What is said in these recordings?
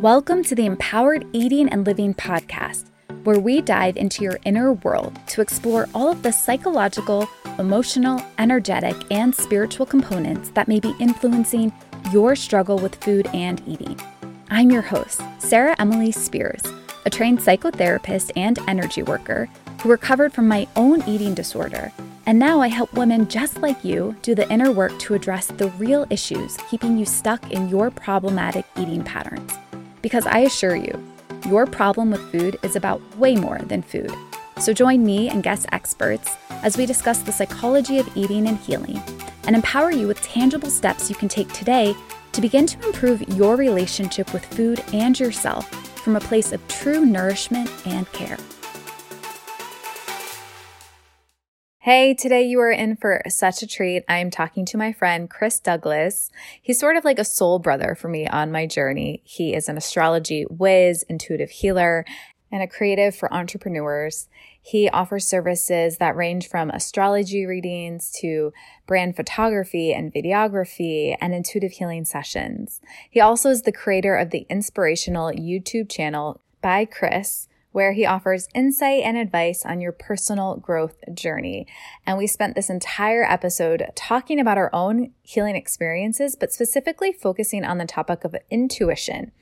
Welcome to the Empowered Eating and Living podcast, where we dive into your inner world to explore all of the psychological, emotional, energetic, and spiritual components that may be influencing your struggle with food and eating. I'm your host, Sarah Emily Speers, a trained psychotherapist and energy worker who recovered from my own eating disorder. And now I help women just like you do the inner work to address the real issues keeping you stuck in your problematic eating patterns. Because I assure you, your problem with food is about way more than food. So join me and guest experts as we discuss the psychology of eating and healing and empower you with tangible steps you can take today to begin to improve your relationship with food and yourself from a place of true nourishment and care. Hey, today you are in for such a treat. I'm talking to my friend Chris Douglas. He's sort of like a soul brother for me on my journey. He is an astrology whiz, intuitive healer, and a creative for entrepreneurs. He offers services that range from astrology readings to brand photography and videography and intuitive healing sessions. He also is the creator of the inspirational YouTube channel by Chris where he offers insight and advice on your personal growth journey. And we spent this entire episode talking about our own healing experiences, but specifically focusing on the topic of intuition.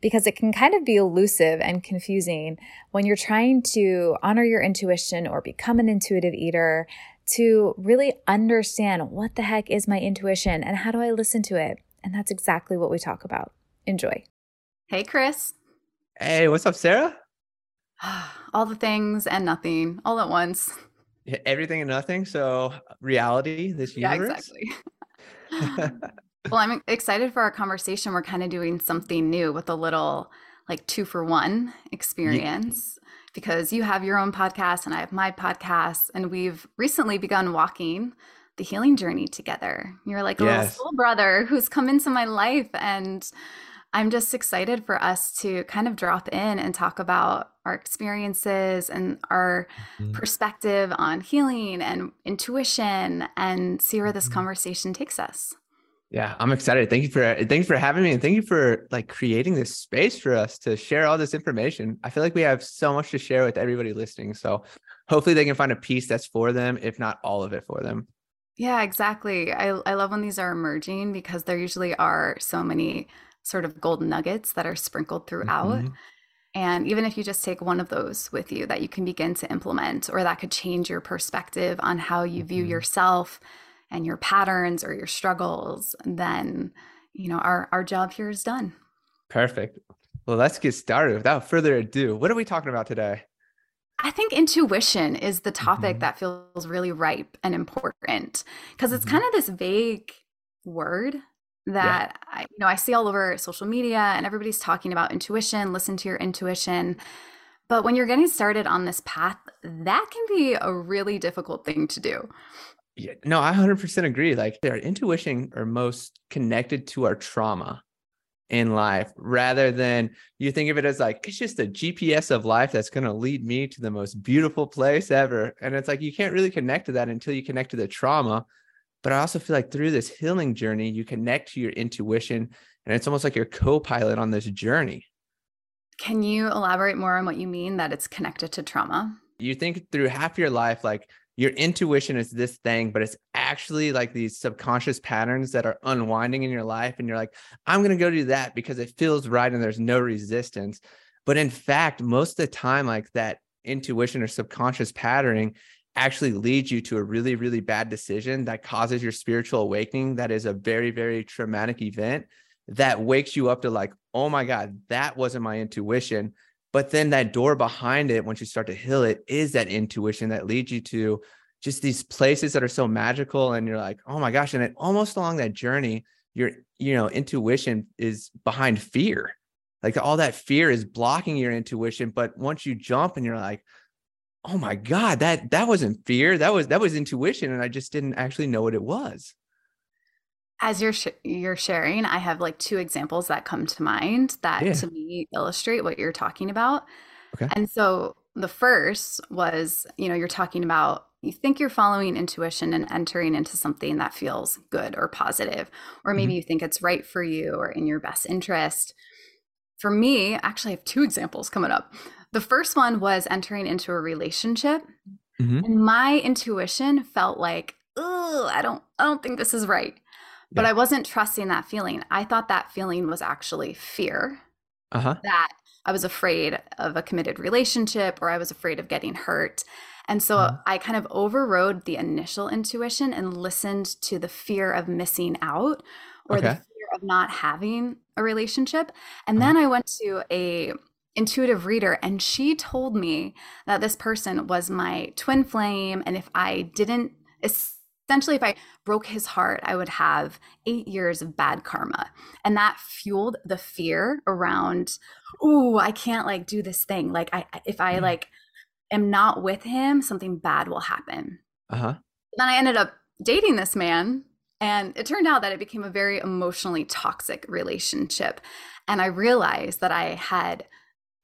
Because it can kind of be elusive and confusing when you're trying to honor your intuition or become an intuitive eater to really understand what the heck is my intuition and how do I listen to it. And that's exactly what we talk about. Enjoy. Hey, Chris. Hey, what's up, Sarah? all the things and nothing all at once. Everything and nothing. So uh, reality, this universe. Yeah, exactly. well, I'm excited for our conversation. We're kind of doing something new with a little like two for one experience yeah. because you have your own podcast and I have my podcast. And we've recently begun walking the healing journey together. You're like a yes. little soul brother who's come into my life and I'm just excited for us to kind of drop in and talk about our experiences and our mm-hmm. perspective on healing and intuition and see where this mm-hmm. conversation takes us. Yeah, I'm excited. Thank you for thank you for having me and thank you for like creating this space for us to share all this information. I feel like we have so much to share with everybody listening. So hopefully they can find a piece that's for them, if not all of it for them. Yeah, exactly. I, I love when these are emerging because there usually are so many sort of golden nuggets that are sprinkled throughout. Mm-hmm. And even if you just take one of those with you that you can begin to implement, or that could change your perspective on how you view mm-hmm. yourself and your patterns or your struggles, then you know our our job here is done. Perfect. Well, let's get started. Without further ado, what are we talking about today? I think intuition is the topic mm-hmm. that feels really ripe and important because it's mm-hmm. kind of this vague word that yeah. I, you know I see all over social media and everybody's talking about intuition, listen to your intuition. But when you're getting started on this path, that can be a really difficult thing to do. Yeah, no, I 100% agree. Like our intuition are most connected to our trauma in life rather than you think of it as like it's just a GPS of life that's going to lead me to the most beautiful place ever. And it's like you can't really connect to that until you connect to the trauma but I also feel like through this healing journey, you connect to your intuition and it's almost like your co pilot on this journey. Can you elaborate more on what you mean that it's connected to trauma? You think through half your life, like your intuition is this thing, but it's actually like these subconscious patterns that are unwinding in your life. And you're like, I'm going to go do that because it feels right and there's no resistance. But in fact, most of the time, like that intuition or subconscious patterning actually leads you to a really, really bad decision that causes your spiritual awakening, that is a very, very traumatic event that wakes you up to like, oh my God, that wasn't my intuition. But then that door behind it, once you start to heal it, is that intuition that leads you to just these places that are so magical. And you're like, oh my gosh. And it almost along that journey, your, you know, intuition is behind fear. Like all that fear is blocking your intuition. But once you jump and you're like, oh my god that that wasn't fear that was that was intuition and i just didn't actually know what it was as you're sh- you're sharing i have like two examples that come to mind that yeah. to me illustrate what you're talking about okay and so the first was you know you're talking about you think you're following intuition and entering into something that feels good or positive or maybe mm-hmm. you think it's right for you or in your best interest for me, actually, I have two examples coming up. The first one was entering into a relationship, mm-hmm. and my intuition felt like, "Oh, I don't, I don't think this is right." But yeah. I wasn't trusting that feeling. I thought that feeling was actually fear. Uh-huh. That I was afraid of a committed relationship or I was afraid of getting hurt. And so mm-hmm. I kind of overrode the initial intuition and listened to the fear of missing out or okay. the fear of not having a relationship. And uh-huh. then I went to a intuitive reader and she told me that this person was my twin flame and if I didn't essentially if i broke his heart i would have eight years of bad karma. And that fueled the fear around oh i can't like do this thing. Like i if i mm. like am not with him something bad will happen. Uh-huh. Then i ended up dating this man and it turned out that it became a very emotionally toxic relationship. And i realized that i had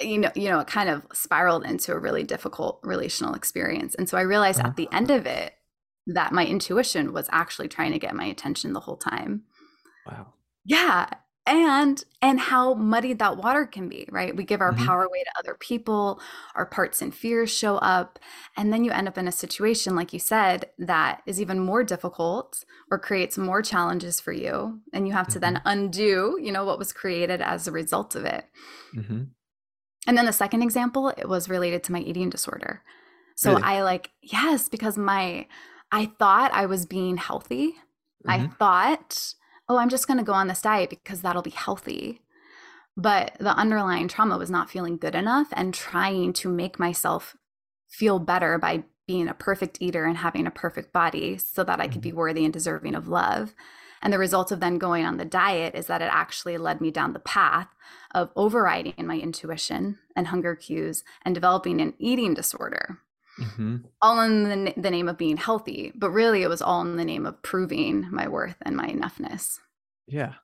you know you know it kind of spiraled into a really difficult relational experience and so i realized uh-huh. at the end of it that my intuition was actually trying to get my attention the whole time. Wow. Yeah. And and how muddied that water can be, right? We give our mm-hmm. power away to other people, our parts and fears show up, and then you end up in a situation like you said that is even more difficult or creates more challenges for you, and you have to mm-hmm. then undo, you know, what was created as a result of it. Mm-hmm. And then the second example, it was related to my eating disorder. So really? I like, yes, because my I thought I was being healthy. Mm-hmm. I thought, oh, I'm just going to go on this diet because that'll be healthy. But the underlying trauma was not feeling good enough and trying to make myself feel better by being a perfect eater and having a perfect body so that I could be mm-hmm. worthy and deserving of love. And the result of then going on the diet is that it actually led me down the path of overriding my intuition and hunger cues and developing an eating disorder mm-hmm. all in the, the name of being healthy. But really, it was all in the name of proving my worth and my enoughness. Yeah.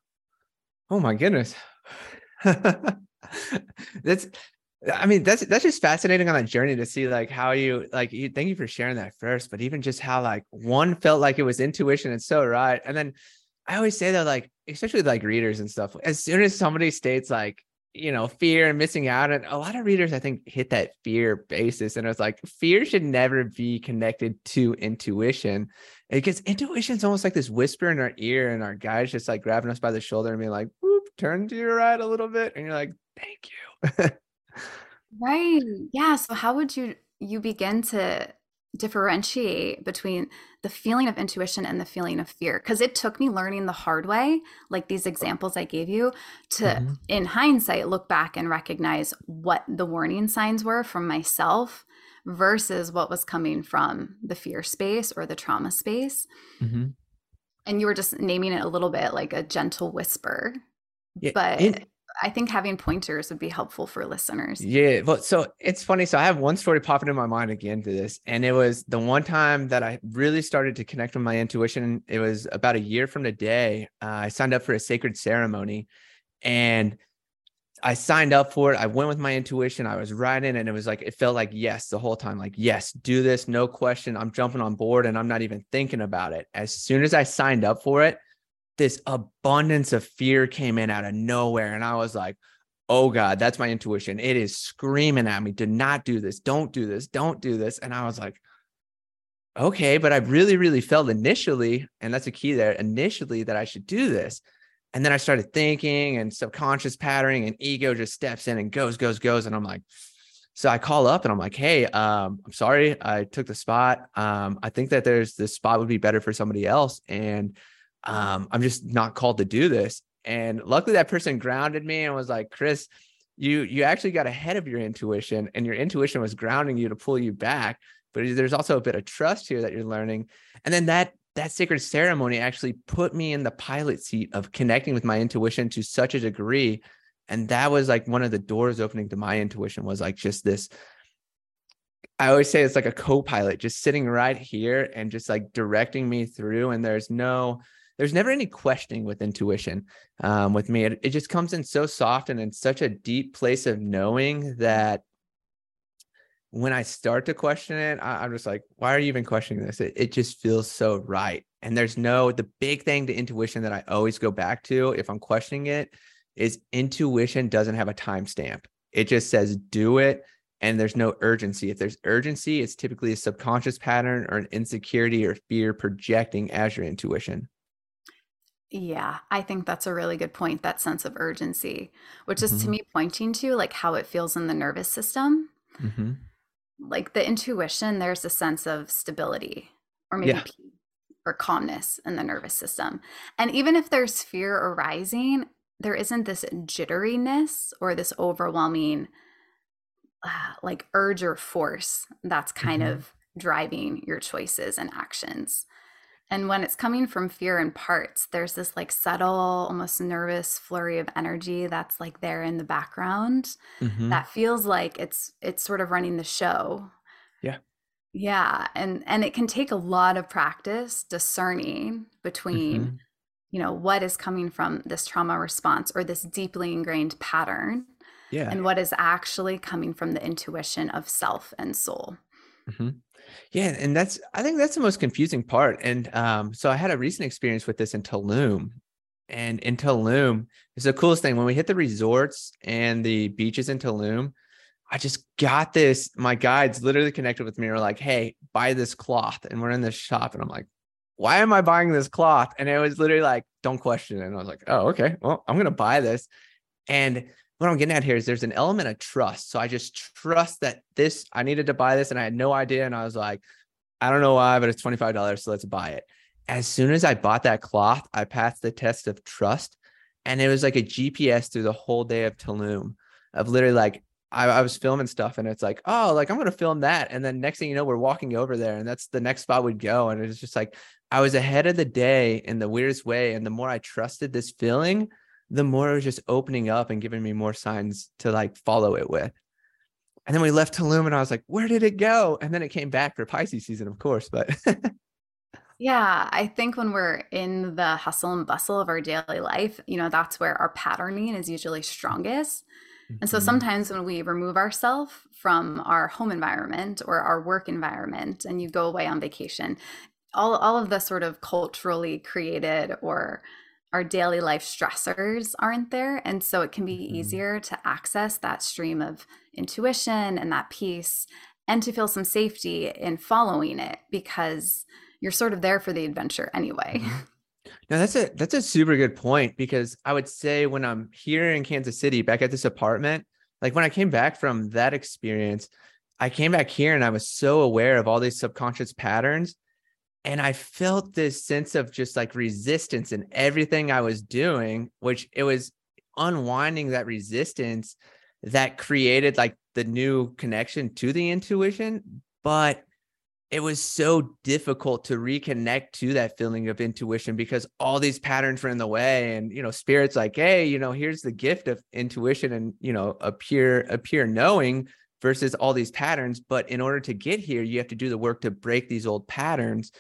Oh my goodness. that's I mean, that's that's just fascinating on that journey to see like how you like you thank you for sharing that first, but even just how like one felt like it was intuition and so right. And then I always say that like, especially like readers and stuff, as soon as somebody states like you know, fear and missing out. And a lot of readers, I think, hit that fear basis. And it's like, fear should never be connected to intuition because intuition is almost like this whisper in our ear, and our guide's just like grabbing us by the shoulder and being like, whoop, turn to your right a little bit. And you're like, thank you. right. Yeah. So, how would you? You begin to differentiate between the feeling of intuition and the feeling of fear because it took me learning the hard way like these examples i gave you to mm-hmm. in hindsight look back and recognize what the warning signs were from myself versus what was coming from the fear space or the trauma space mm-hmm. and you were just naming it a little bit like a gentle whisper yeah, but I think having pointers would be helpful for listeners. Yeah. Well, so it's funny. So I have one story popping in my mind again to this. And it was the one time that I really started to connect with my intuition. It was about a year from today. Uh, I signed up for a sacred ceremony and I signed up for it. I went with my intuition. I was riding and it was like, it felt like yes the whole time. Like, yes, do this, no question. I'm jumping on board and I'm not even thinking about it. As soon as I signed up for it, this abundance of fear came in out of nowhere. And I was like, oh God, that's my intuition. It is screaming at me, do not do this, don't do this, don't do this. And I was like, okay, but I really, really felt initially, and that's a key there, initially that I should do this. And then I started thinking and subconscious patterning and ego just steps in and goes, goes, goes. And I'm like, so I call up and I'm like, hey, um, I'm sorry I took the spot. Um, I think that there's this spot would be better for somebody else. And um, I'm just not called to do this. And luckily that person grounded me and was like, Chris, you you actually got ahead of your intuition and your intuition was grounding you to pull you back. But there's also a bit of trust here that you're learning. And then that that sacred ceremony actually put me in the pilot seat of connecting with my intuition to such a degree. And that was like one of the doors opening to my intuition was like just this I always say it's like a co-pilot just sitting right here and just like directing me through and there's no there's never any questioning with intuition um, with me. It, it just comes in so soft and in such a deep place of knowing that when I start to question it, I, am just like, why are you even questioning this? It, it just feels so right. And there's no, the big thing to intuition that I always go back to if I'm questioning it is intuition doesn't have a timestamp. It just says do it and there's no urgency. If there's urgency, it's typically a subconscious pattern or an insecurity or fear projecting as your intuition. Yeah, I think that's a really good point. That sense of urgency, which is to me pointing to like how it feels in the nervous system. Mm-hmm. Like the intuition, there's a sense of stability or maybe yeah. peace or calmness in the nervous system. And even if there's fear arising, there isn't this jitteriness or this overwhelming uh, like urge or force that's kind mm-hmm. of driving your choices and actions. And when it's coming from fear in parts, there's this like subtle, almost nervous flurry of energy that's like there in the background mm-hmm. that feels like it's it's sort of running the show. Yeah. Yeah, and and it can take a lot of practice discerning between mm-hmm. you know what is coming from this trauma response or this deeply ingrained pattern yeah and what is actually coming from the intuition of self and soul mm-hmm. Yeah and that's i think that's the most confusing part and um, so i had a recent experience with this in tulum and in tulum it's the coolest thing when we hit the resorts and the beaches in tulum i just got this my guides literally connected with me were like hey buy this cloth and we're in this shop and i'm like why am i buying this cloth? And it was literally like don't question it and i was like oh okay well i'm gonna buy this and what I'm getting at here is there's an element of trust. So I just trust that this, I needed to buy this and I had no idea. And I was like, I don't know why, but it's $25. So let's buy it. As soon as I bought that cloth, I passed the test of trust. And it was like a GPS through the whole day of Tulum of literally like, I, I was filming stuff and it's like, oh, like I'm going to film that. And then next thing you know, we're walking over there and that's the next spot we'd go. And it's just like, I was ahead of the day in the weirdest way. And the more I trusted this feeling, the more it was just opening up and giving me more signs to like follow it with. And then we left Tulum and I was like, where did it go? And then it came back for Pisces season, of course. But yeah, I think when we're in the hustle and bustle of our daily life, you know, that's where our patterning is usually strongest. Mm-hmm. And so mm-hmm. sometimes when we remove ourselves from our home environment or our work environment and you go away on vacation, all, all of the sort of culturally created or our daily life stressors aren't there. And so it can be mm-hmm. easier to access that stream of intuition and that peace and to feel some safety in following it because you're sort of there for the adventure anyway. Mm-hmm. Now that's a that's a super good point because I would say when I'm here in Kansas City back at this apartment, like when I came back from that experience, I came back here and I was so aware of all these subconscious patterns and I felt this sense of just like resistance in everything I was doing, which it was unwinding that resistance that created like the new connection to the intuition. But it was so difficult to reconnect to that feeling of intuition because all these patterns were in the way. And, you know, spirit's like, hey, you know, here's the gift of intuition and, you know, a pure, a pure knowing versus all these patterns. But in order to get here, you have to do the work to break these old patterns.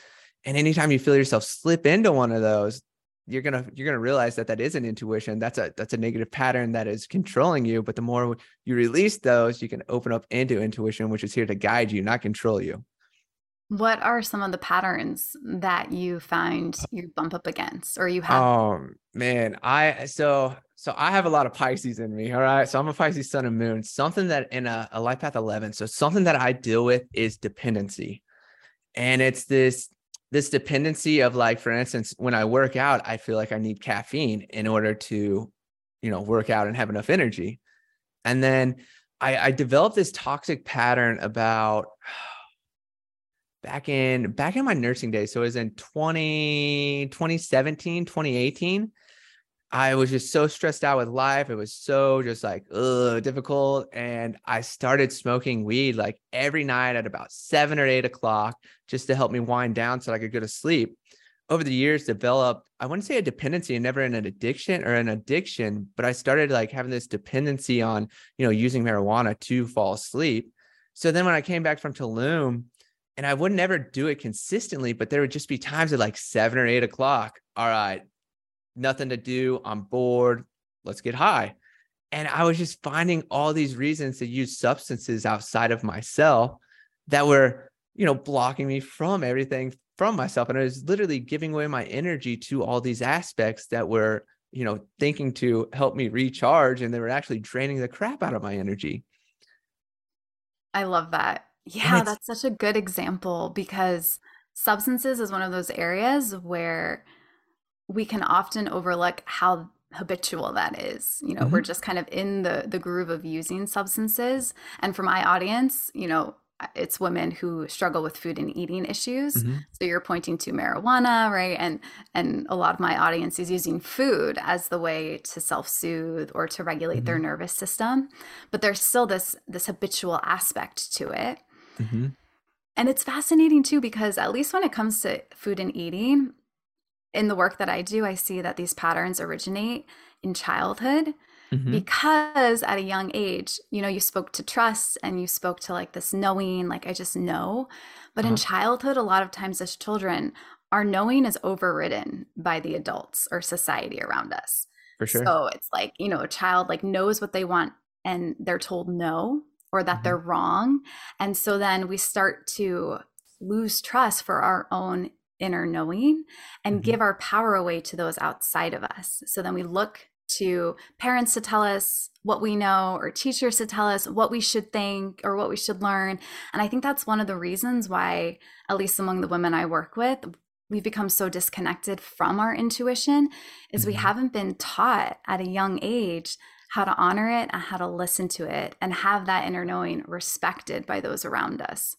And anytime you feel yourself slip into one of those, you're gonna you're gonna realize that that is an intuition. That's a that's a negative pattern that is controlling you. But the more you release those, you can open up into intuition, which is here to guide you, not control you. What are some of the patterns that you find uh you bump up against, or you have? Oh man, I so so I have a lot of Pisces in me. All right. So I'm a Pisces sun and moon. Something that in a, a life path 11. So something that I deal with is dependency. And it's this, this dependency of like, for instance, when I work out, I feel like I need caffeine in order to, you know, work out and have enough energy. And then I, I developed this toxic pattern about back in back in my nursing days. So it was in 20, 2017, 2018 I was just so stressed out with life. It was so just like ugh, difficult. And I started smoking weed like every night at about seven or eight o'clock just to help me wind down so I could go to sleep. Over the years, developed, I wouldn't say a dependency and never an addiction or an addiction, but I started like having this dependency on, you know, using marijuana to fall asleep. So then when I came back from Tulum, and I would never do it consistently, but there would just be times at like seven or eight o'clock. All right, nothing to do. I'm bored. Let's get high. And I was just finding all these reasons to use substances outside of myself that were, you know, blocking me from everything from myself. And I was literally giving away my energy to all these aspects that were you know, thinking to help me recharge and they were actually draining the crap out of my energy. I love that. Yeah, that's such a good example because substances is one of those areas where we can often overlook how habitual that is you know mm-hmm. we're just kind of in the the groove of using substances and for my audience you know it's women who struggle with food and eating issues mm-hmm. so you're pointing to marijuana right and and a lot of my audience is using food as the way to self-soothe or to regulate mm-hmm. their nervous system but there's still this this habitual aspect to it mm-hmm. and it's fascinating too because at least when it comes to food and eating in the work that I do, I see that these patterns originate in childhood mm-hmm. because at a young age, you know, you spoke to trust and you spoke to like this knowing, like I just know. But uh-huh. in childhood, a lot of times as children, our knowing is overridden by the adults or society around us. For sure. So it's like, you know, a child like knows what they want and they're told no or that mm-hmm. they're wrong. And so then we start to lose trust for our own inner knowing and mm-hmm. give our power away to those outside of us. So then we look to parents to tell us what we know or teachers to tell us what we should think or what we should learn. And I think that's one of the reasons why, at least among the women I work with, we've become so disconnected from our intuition is we mm-hmm. haven't been taught at a young age how to honor it and how to listen to it and have that inner knowing respected by those around us.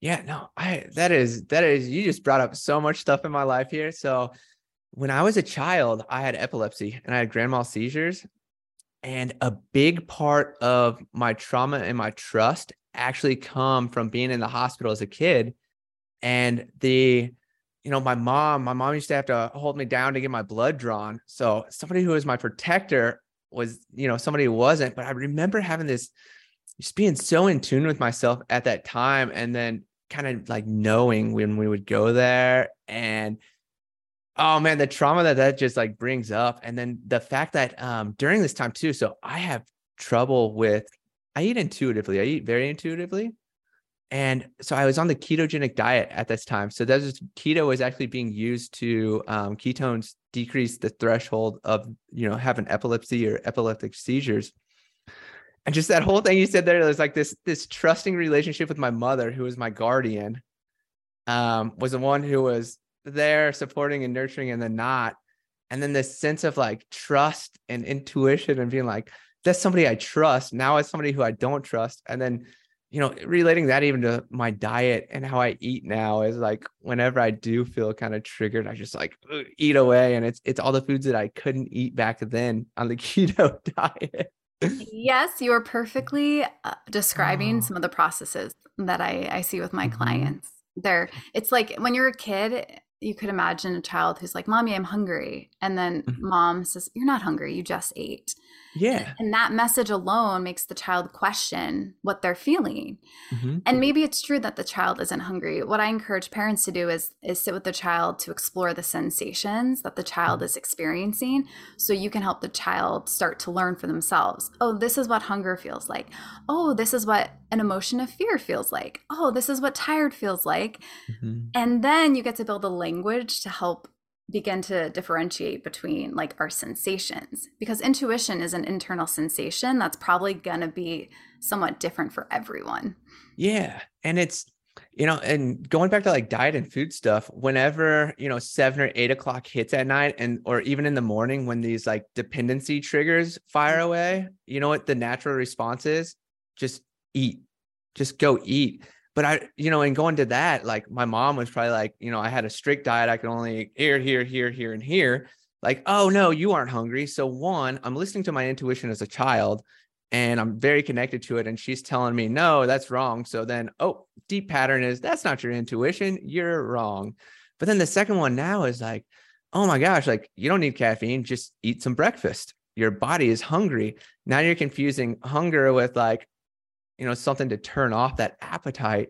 Yeah, no, I that is that is you just brought up so much stuff in my life here. So when I was a child, I had epilepsy and I had grand mal seizures. And a big part of my trauma and my trust actually come from being in the hospital as a kid. And the, you know, my mom, my mom used to have to hold me down to get my blood drawn. So somebody who was my protector was, you know, somebody who wasn't. But I remember having this just being so in tune with myself at that time. And then kind of like knowing when we would go there and oh man the trauma that that just like brings up. And then the fact that um during this time too so i have trouble with i eat intuitively. I eat very intuitively. And so i was on the ketogenic diet at this time. So that keto was actually being used to um, ketones decrease the threshold of you know having epilepsy or epileptic seizures and just that whole thing you said there, there's like this this trusting relationship with my mother, who was my guardian, um, was the one who was there supporting and nurturing, and then not. And then this sense of like trust and intuition and being like, that's somebody I trust. Now it's somebody who I don't trust. And then, you know, relating that even to my diet and how I eat now is like whenever I do feel kind of triggered, I just like eat away. And it's it's all the foods that I couldn't eat back then on the keto diet yes, you are perfectly uh, describing oh. some of the processes that I, I see with my mm-hmm. clients. There, it's like when you're a kid, you could imagine a child who's like, "Mommy, I'm hungry," and then mm-hmm. mom says, "You're not hungry. You just ate." Yeah. And that message alone makes the child question what they're feeling. Mm-hmm. And maybe it's true that the child isn't hungry. What I encourage parents to do is is sit with the child to explore the sensations that the child mm-hmm. is experiencing so you can help the child start to learn for themselves. Oh, this is what hunger feels like. Oh, this is what an emotion of fear feels like. Oh, this is what tired feels like. Mm-hmm. And then you get to build a language to help begin to differentiate between like our sensations because intuition is an internal sensation that's probably going to be somewhat different for everyone. Yeah. And it's, you know, and going back to like diet and food stuff, whenever, you know, seven or eight o'clock hits at night and, or even in the morning when these like dependency triggers fire mm-hmm. away, you know what the natural response is? Just eat, just go eat but I, you know, and going to that, like my mom was probably like, you know, I had a strict diet. I could only here, here, here, here, and here. Like, oh no, you aren't hungry. So one, I'm listening to my intuition as a child and I'm very connected to it. And she's telling me, no, that's wrong. So then, oh, deep pattern is that's not your intuition. You're wrong. But then the second one now is like, oh my gosh, like you don't need caffeine, just eat some breakfast. Your body is hungry. Now you're confusing hunger with like, you know something to turn off that appetite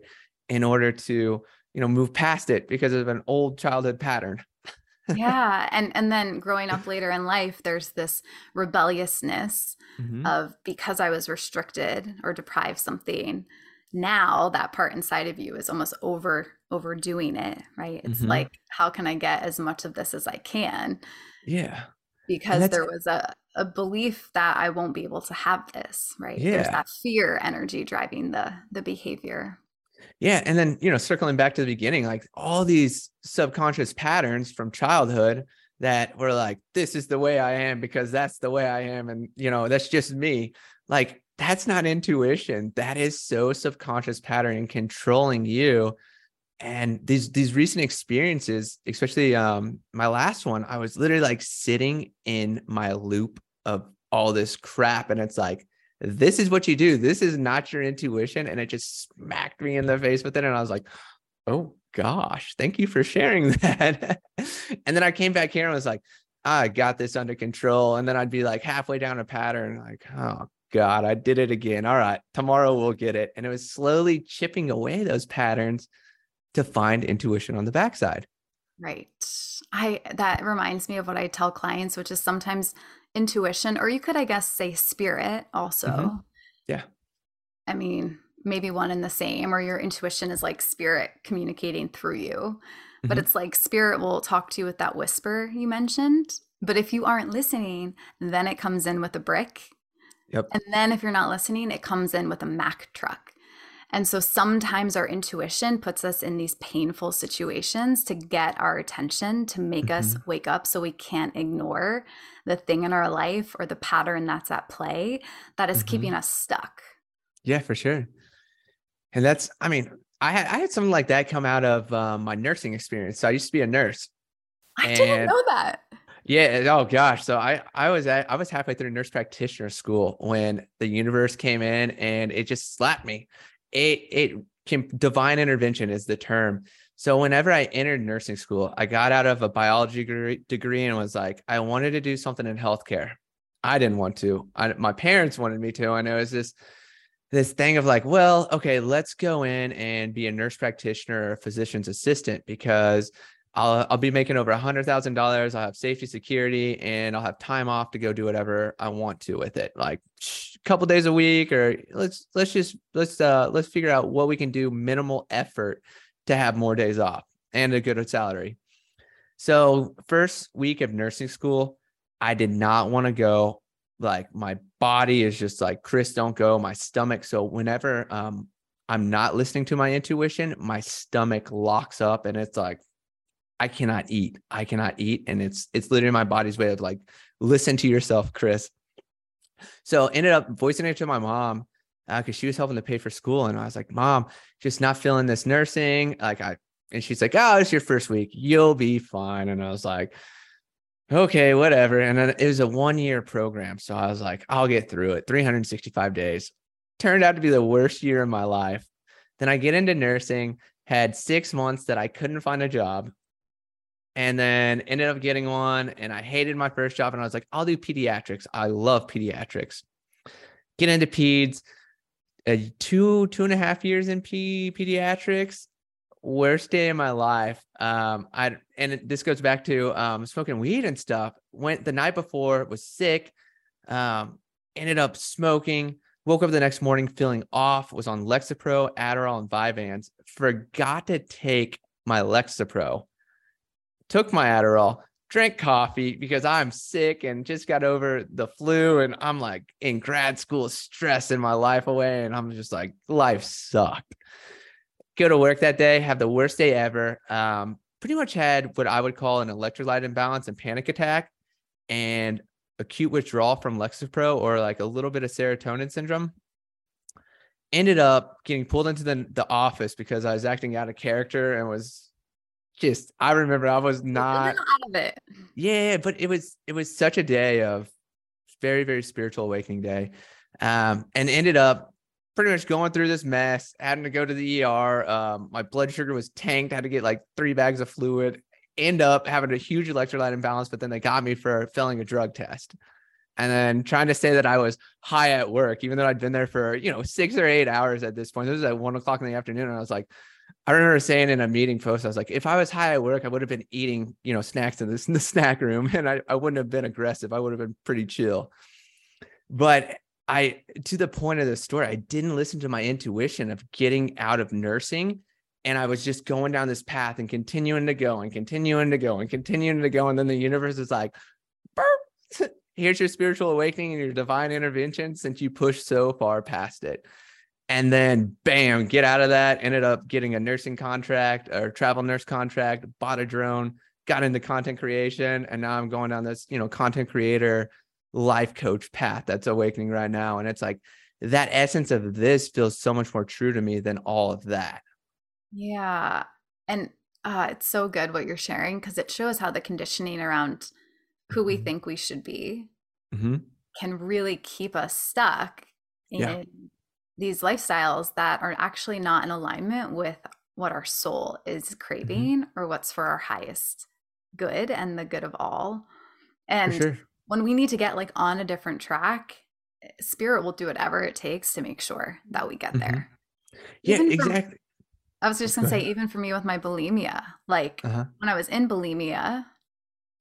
in order to you know move past it because of an old childhood pattern yeah and and then growing up later in life there's this rebelliousness mm-hmm. of because i was restricted or deprived something now that part inside of you is almost over overdoing it right it's mm-hmm. like how can i get as much of this as i can yeah because there was a, a belief that I won't be able to have this, right? Yeah. There's that fear energy driving the the behavior. Yeah. And then, you know, circling back to the beginning, like all these subconscious patterns from childhood that were like, this is the way I am because that's the way I am. And, you know, that's just me. Like, that's not intuition. That is so subconscious pattern controlling you. And these these recent experiences, especially um my last one, I was literally like sitting in my loop of all this crap. And it's like, this is what you do. This is not your intuition. And it just smacked me in the face with it. And I was like, oh gosh, thank you for sharing that. and then I came back here and was like, I got this under control. And then I'd be like halfway down a pattern, like, oh God, I did it again. All right, tomorrow we'll get it. And it was slowly chipping away those patterns to find intuition on the backside. Right. I that reminds me of what I tell clients, which is sometimes intuition, or you could, I guess, say spirit also. Mm-hmm. Yeah. I mean, maybe one and the same, or your intuition is like spirit communicating through you. Mm-hmm. But it's like spirit will talk to you with that whisper you mentioned. But if you aren't listening, then it comes in with a brick. Yep. And then if you're not listening, it comes in with a Mack truck. And so sometimes our intuition puts us in these painful situations to get our attention, to make mm-hmm. us wake up so we can't ignore the thing in our life or the pattern that's at play that is mm-hmm. keeping us stuck. Yeah, for sure. And that's, I mean, I had I had something like that come out of um, my nursing experience. So I used to be a nurse. I didn't know that. Yeah. Oh gosh. So I I was at I was halfway through nurse practitioner school when the universe came in and it just slapped me. It it can divine intervention is the term. So whenever I entered nursing school, I got out of a biology degree, and was like, I wanted to do something in healthcare. I didn't want to. I, my parents wanted me to, and it was this this thing of like, well, okay, let's go in and be a nurse practitioner or a physician's assistant because I'll I'll be making over a hundred thousand dollars. I'll have safety, security, and I'll have time off to go do whatever I want to with it. Like a couple days a week, or let's let's just let's uh let's figure out what we can do minimal effort to have more days off and a good salary. So first week of nursing school, I did not want to go. Like my body is just like Chris, don't go. My stomach. So whenever um I'm not listening to my intuition, my stomach locks up and it's like I cannot eat. I cannot eat. And it's it's literally my body's way of like, listen to yourself, Chris. So ended up voicing it to my mom because uh, she was helping to pay for school. And I was like, Mom, just not feeling this nursing. Like I and she's like, Oh, it's your first week. You'll be fine. And I was like, okay, whatever. And it was a one year program. So I was like, I'll get through it. 365 days. Turned out to be the worst year of my life. Then I get into nursing, had six months that I couldn't find a job and then ended up getting one and I hated my first job and I was like, I'll do pediatrics. I love pediatrics. Get into peds, uh, two, two and a half years in P pediatrics. Worst day of my life. Um, I and this goes back to um smoking weed and stuff. Went the night before, was sick, um, ended up smoking, woke up the next morning feeling off, was on Lexapro, Adderall, and Vyvanse, forgot to take my Lexapro took my Adderall, drank coffee because I'm sick and just got over the flu. And I'm like in grad school, stressing my life away. And I'm just like, life sucked. Go to work that day, have the worst day ever. Um, pretty much had what I would call an electrolyte imbalance and panic attack and acute withdrawal from Lexapro or like a little bit of serotonin syndrome. Ended up getting pulled into the, the office because I was acting out of character and was just I remember I was not out of it. Yeah, but it was it was such a day of very very spiritual awakening day, um, and ended up pretty much going through this mess, having to go to the ER. Um, my blood sugar was tanked. I had to get like three bags of fluid. End up having a huge electrolyte imbalance, but then they got me for failing a drug test. And then trying to say that I was high at work, even though I'd been there for, you know, six or eight hours at this point. This was at one o'clock in the afternoon. And I was like, I remember saying in a meeting post, I was like, if I was high at work, I would have been eating, you know, snacks in this in the snack room and I, I wouldn't have been aggressive. I would have been pretty chill. But I to the point of the story, I didn't listen to my intuition of getting out of nursing. And I was just going down this path and continuing to go and continuing to go and continuing to go. And then the universe is like, here's your spiritual awakening and your divine intervention since you pushed so far past it. And then bam, get out of that. Ended up getting a nursing contract or travel nurse contract, bought a drone, got into content creation, and now I'm going down this, you know, content creator life coach path that's awakening right now. And it's like that essence of this feels so much more true to me than all of that. Yeah. And uh, it's so good what you're sharing because it shows how the conditioning around who we mm-hmm. think we should be mm-hmm. can really keep us stuck in yeah. These lifestyles that are actually not in alignment with what our soul is mm-hmm. craving mm-hmm. or what's for our highest good and the good of all. And sure. when we need to get like on a different track, spirit will do whatever it takes to make sure that we get mm-hmm. there. Yeah, exactly. I was just gonna say, even for me with my bulimia, like uh-huh. when I was in bulimia,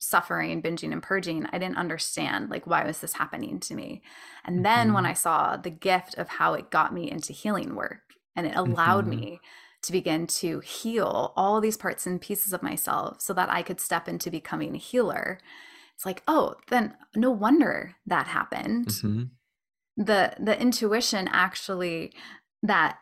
suffering, binging, and purging, I didn't understand like why was this happening to me. And then mm-hmm. when I saw the gift of how it got me into healing work and it allowed mm-hmm. me to begin to heal all these parts and pieces of myself so that I could step into becoming a healer. It's like, oh, then no wonder that happened. Mm-hmm. The the intuition actually that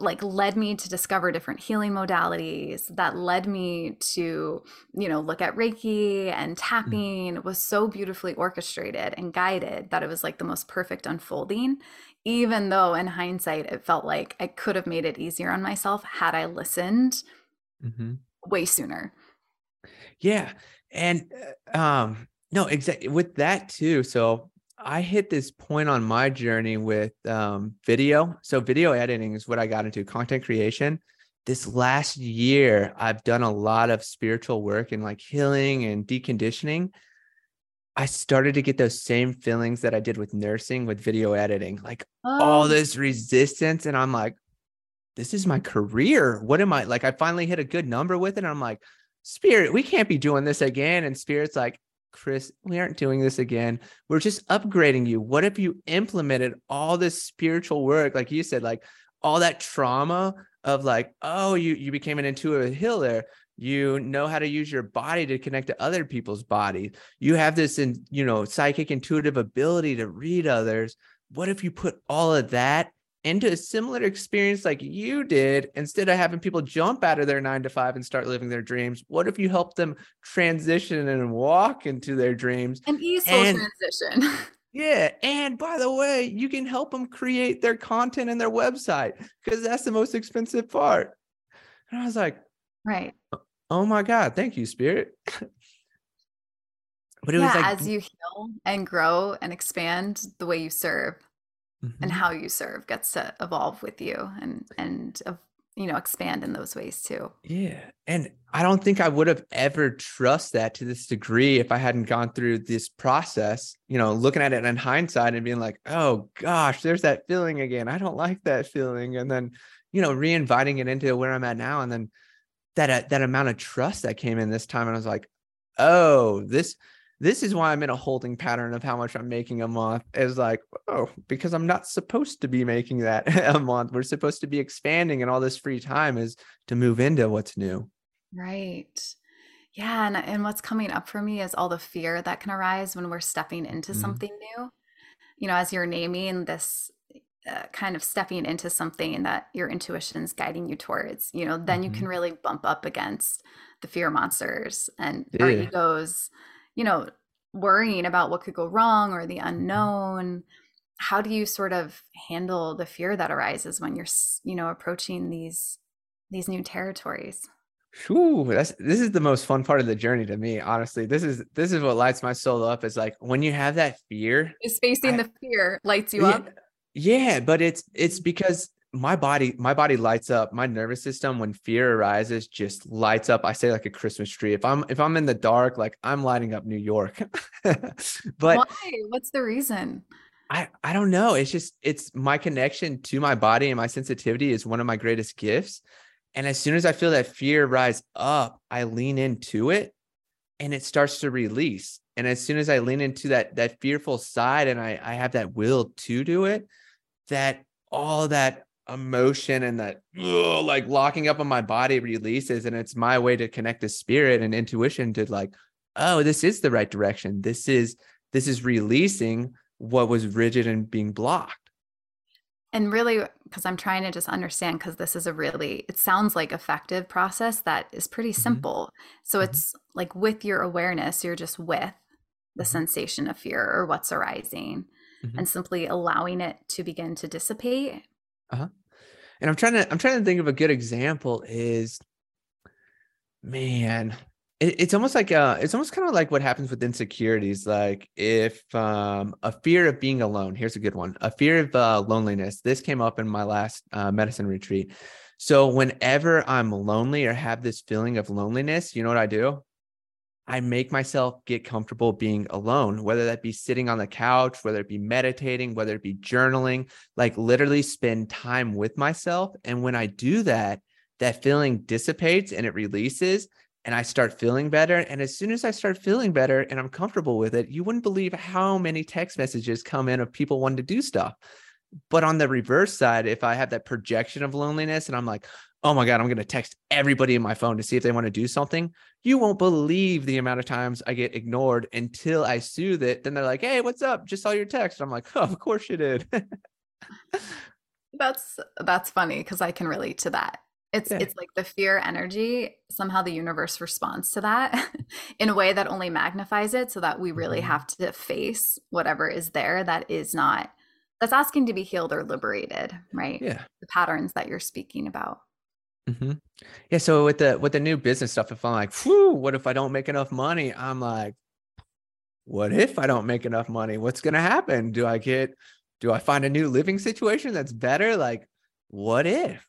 like led me to discover different healing modalities that led me to you know look at reiki and mm. tapping mm. was so beautifully orchestrated and guided that it was like the most perfect unfolding even though in hindsight it felt like i could have made it easier on myself had i listened mm-hmm. way sooner yeah and uh, um no exactly with that too so I hit this point on my journey with um, video. So, video editing is what I got into, content creation. This last year, I've done a lot of spiritual work and like healing and deconditioning. I started to get those same feelings that I did with nursing with video editing, like oh. all this resistance. And I'm like, this is my career. What am I like? I finally hit a good number with it. And I'm like, Spirit, we can't be doing this again. And Spirit's like, Chris, we aren't doing this again. We're just upgrading you. What if you implemented all this spiritual work, like you said, like all that trauma of like, oh, you you became an intuitive healer. You know how to use your body to connect to other people's bodies. You have this in, you know, psychic intuitive ability to read others. What if you put all of that into a similar experience like you did instead of having people jump out of their nine to five and start living their dreams what if you help them transition and walk into their dreams? An easy transition. Yeah and by the way you can help them create their content and their website because that's the most expensive part. And i was like right. Oh, oh my god thank you spirit. But it yeah, was like as you heal and grow and expand the way you serve mm-hmm. and how you serve gets to evolve with you and and you know expand in those ways too. Yeah and i don't think i would have ever trust that to this degree if i hadn't gone through this process you know looking at it in hindsight and being like oh gosh there's that feeling again. I don't like that feeling. And then you know reinviting it into where i'm at now and then that uh, that amount of trust that came in this time and i was like oh this this is why I'm in a holding pattern of how much I'm making a month is like, oh, because I'm not supposed to be making that a month. We're supposed to be expanding, and all this free time is to move into what's new. Right. Yeah. And, and what's coming up for me is all the fear that can arise when we're stepping into mm-hmm. something new. You know, as you're naming this uh, kind of stepping into something that your intuition is guiding you towards, you know, then mm-hmm. you can really bump up against the fear monsters and yeah. our egos you know, worrying about what could go wrong or the mm-hmm. unknown. How do you sort of handle the fear that arises when you're, you know, approaching these these new territories? Ooh, that's this is the most fun part of the journey to me. Honestly, this is this is what lights my soul up. Is like when you have that fear, is facing I, the fear lights you yeah, up. Yeah, but it's it's because my body my body lights up my nervous system when fear arises just lights up. I say like a christmas tree. If i'm if i'm in the dark like i'm lighting up new york. But why? What's the reason? I i don't know. It's just it's my connection to my body and my sensitivity is one of my greatest gifts. And as soon as i feel that fear rise up i lean into it and it starts to release. And as soon as i lean into that that fearful side and i i have that will to do it that all that emotion and that ugh, like locking up on my body releases and it's my way to connect to spirit and intuition to like oh, this is the right direction. This is this is releasing what was rigid and being blocked. And really, because I'm trying to just understand, because this is a really, it sounds like effective process that is pretty mm-hmm. simple. Mm-hmm. So mm-hmm. it's like with your awareness, you're just with the mm-hmm. sensation of fear or what's arising mm-hmm. and simply allowing it to begin to dissipate. Uh-huh. And I'm trying to, I'm trying to think of a good example is, man, it's almost like uh it's almost kind of like what happens with insecurities like if um a fear of being alone here's a good one a fear of uh, loneliness this came up in my last uh, medicine retreat. So whenever i'm lonely or have this feeling of loneliness you know what i do i make myself get comfortable being alone whether that be sitting on the couch whether it be meditating whether it be journaling like literally spend time with myself and when i do that that feeling dissipates and it releases and I start feeling better. And as soon as I start feeling better and I'm comfortable with it, you wouldn't believe how many text messages come in of people wanting to do stuff. But on the reverse side, if I have that projection of loneliness and I'm like, oh my God, I'm going to text everybody in my phone to see if they want to do something, you won't believe the amount of times I get ignored until I soothe it. Then they're like, hey, what's up? Just saw your text. I'm like, oh, of course you did. that's that's funny because I can relate to that. It's yeah. it's like the fear energy, somehow the universe responds to that in a way that only magnifies it so that we really mm-hmm. have to face whatever is there that is not that's asking to be healed or liberated, right? Yeah. The patterns that you're speaking about. Mm-hmm. Yeah. So with the with the new business stuff, if I'm like, whew, what if I don't make enough money? I'm like, what if I don't make enough money? What's gonna happen? Do I get do I find a new living situation that's better? Like, what if?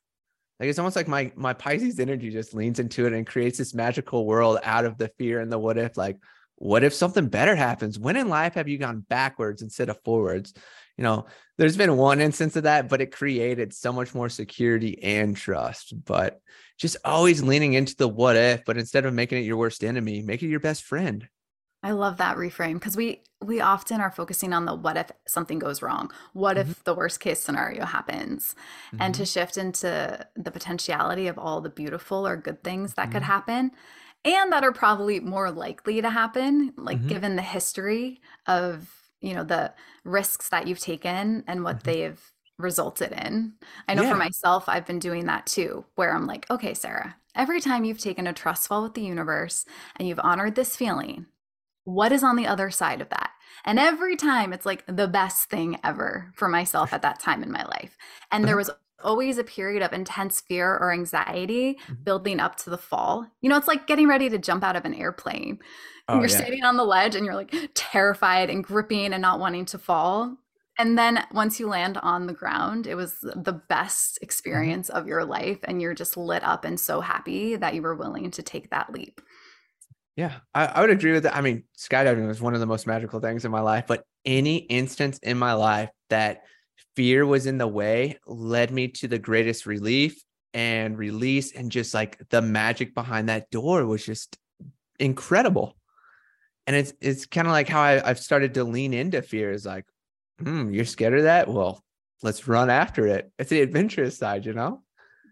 Like it's almost like my my Pisces energy just leans into it and creates this magical world out of the fear and the what if. Like, what if something better happens? When in life have you gone backwards instead of forwards? You know, there's been one instance of that, but it created so much more security and trust. But just always leaning into the what if, but instead of making it your worst enemy, make it your best friend. I love that reframe because we we often are focusing on the what if something goes wrong? What mm-hmm. if the worst case scenario happens? Mm-hmm. And to mm-hmm. shift into the potentiality of all the beautiful or good things that mm-hmm. could happen and that are probably more likely to happen like mm-hmm. given the history of, you know, the risks that you've taken and what mm-hmm. they've resulted in. I know yeah. for myself I've been doing that too where I'm like, okay, Sarah, every time you've taken a trust fall with the universe and you've honored this feeling what is on the other side of that? And every time it's like the best thing ever for myself at that time in my life. And there uh-huh. was always a period of intense fear or anxiety mm-hmm. building up to the fall. You know, it's like getting ready to jump out of an airplane. Oh, you're yeah. standing on the ledge and you're like terrified and gripping and not wanting to fall. And then once you land on the ground, it was the best mm-hmm. experience of your life. And you're just lit up and so happy that you were willing to take that leap. Yeah, I, I, would agree with that. I mean, skydiving was one of the most magical things in my life, but any instance in my life that fear was in the way led me to the greatest relief and release. And just like the magic behind that door was just incredible. And it's it's kind of like how I, I've started to lean into fear is like, hmm, you're scared of that? Well, let's run after it. It's the adventurous side, you know?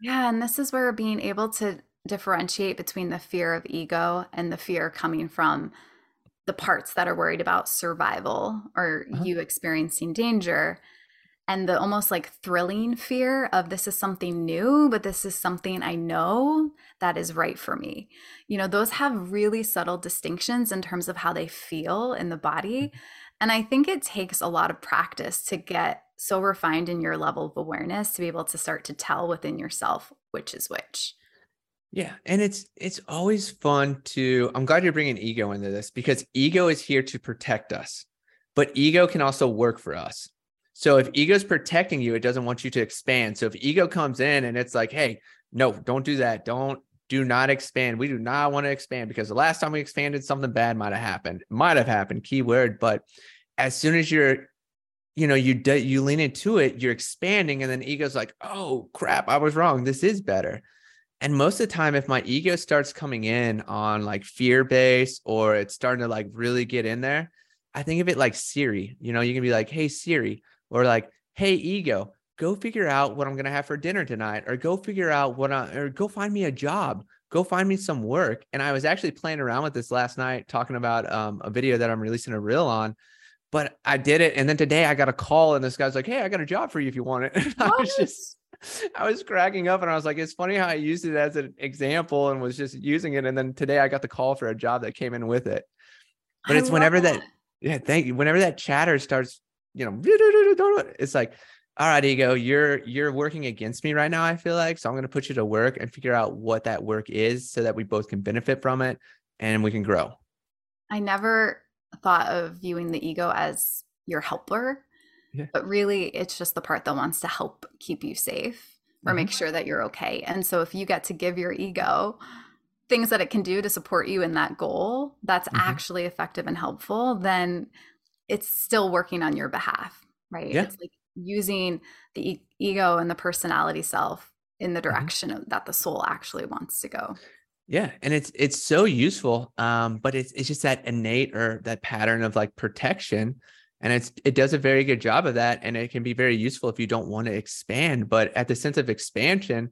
Yeah. And this is where being able to differentiate between the fear of ego and the fear coming from the parts that are worried about survival or uh-huh. you experiencing danger and the almost like thrilling fear of this is something new, but this is something I know that is right for me. You know, those have really subtle distinctions in terms of how they feel in the body. Mm-hmm. And I think it takes a lot of practice to get so refined in your level of awareness to be able to start to tell within yourself which is which. Yeah, and it's it's always fun to I'm glad you're bringing ego into this because ego is here to protect us. But ego can also work for us. So if ego is protecting you, it doesn't want you to expand. So if ego comes in and it's like, "Hey, no, don't do that. Don't do not expand. We do not want to expand because the last time we expanded something bad might have happened. Might have happened, keyword, but as soon as you're you know you you lean into it, you're expanding and then ego's like, "Oh, crap, I was wrong. This is better." And most of the time, if my ego starts coming in on like fear base or it's starting to like really get in there, I think of it like Siri. You know, you can be like, hey, Siri, or like, hey, ego, go figure out what I'm going to have for dinner tonight, or go figure out what I, or go find me a job. go find me some work. And I was actually playing around with this last night, talking about um, a video that I'm releasing a reel on. But I did it. And then today I got a call and this guy's like, Hey, I got a job for you if you want it. And I was just I was cracking up and I was like, it's funny how I used it as an example and was just using it. And then today I got the call for a job that came in with it. But I it's whenever that. that, yeah, thank you. Whenever that chatter starts, you know, it's like, all right, ego, you're you're working against me right now. I feel like so I'm going to put you to work and figure out what that work is, so that we both can benefit from it and we can grow. I never thought of viewing the ego as your helper, yeah. but really it's just the part that wants to help keep you safe or mm-hmm. make sure that you're okay. And so if you get to give your ego things that it can do to support you in that goal that's mm-hmm. actually effective and helpful, then it's still working on your behalf, right? Yeah. It's like using the e- ego and the personality self in the mm-hmm. direction mm-hmm. that the soul actually wants to go. Yeah, and it's it's so useful, um, but it's it's just that innate or that pattern of like protection, and it's it does a very good job of that, and it can be very useful if you don't want to expand. But at the sense of expansion,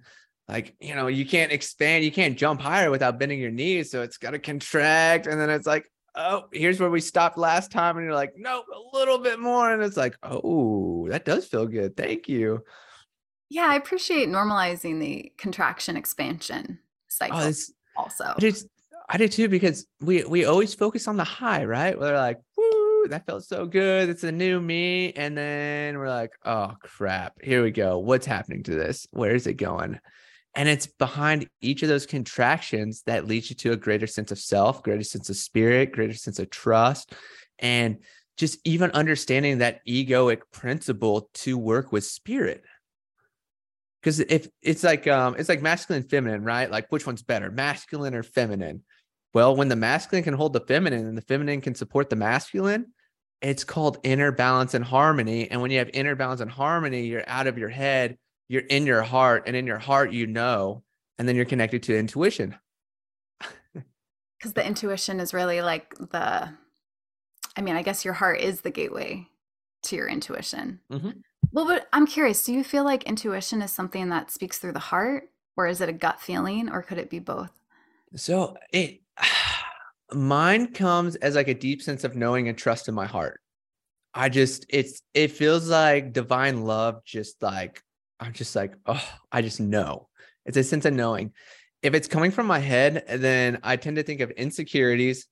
like you know, you can't expand, you can't jump higher without bending your knees, so it's got to contract, and then it's like, oh, here's where we stopped last time. And you're like, nope, a little bit more. And it's like, oh, that does feel good. Thank you. Yeah, I appreciate normalizing the contraction expansion oh, cycle oh, also. I do too, because we we always focus on the high, right? We're like, woo, that felt so good. It's a new me. And then we're like, oh crap, here we go. What's happening to this? Where is it going? And it's behind each of those contractions that leads you to a greater sense of self, greater sense of spirit, greater sense of trust, and just even understanding that egoic principle to work with spirit. Because if it's like um, it's like masculine, feminine, right? Like which one's better, masculine or feminine? Well, when the masculine can hold the feminine and the feminine can support the masculine, it's called inner balance and harmony. And when you have inner balance and harmony, you're out of your head you're in your heart and in your heart you know and then you're connected to intuition. Because the intuition is really like the i mean i guess your heart is the gateway to your intuition. Mm-hmm. well but i'm curious do you feel like intuition is something that speaks through the heart or is it a gut feeling or could it be both? So it mine comes as like a deep sense of knowing and trust in my heart. I just it's it feels like divine love just like I'm just like, oh, I just know. It's a sense of knowing. If it's coming from my head, then I tend to think of insecurities,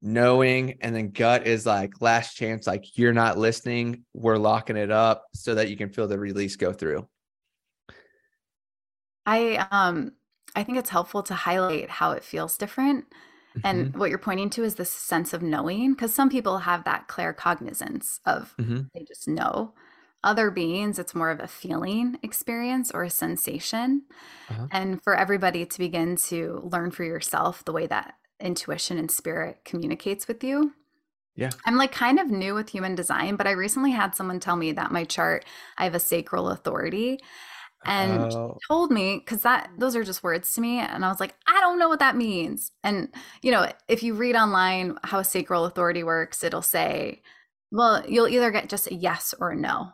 knowing, and then gut is like last chance, like you're not listening. We're locking it up so that you can feel the release go through. I um I think it's helpful to highlight how it feels different. And mm-hmm. what you're pointing to is this sense of knowing, because some people have that claircognizance of mm-hmm. they just know other beings, it's more of a feeling experience or a sensation. Uh-huh. And for everybody to begin to learn for yourself the way that intuition and spirit communicates with you. Yeah. I'm like kind of new with human design, but I recently had someone tell me that my chart, I have a sacral authority and oh. told me because that those are just words to me and i was like i don't know what that means and you know if you read online how a sacral authority works it'll say well you'll either get just a yes or a no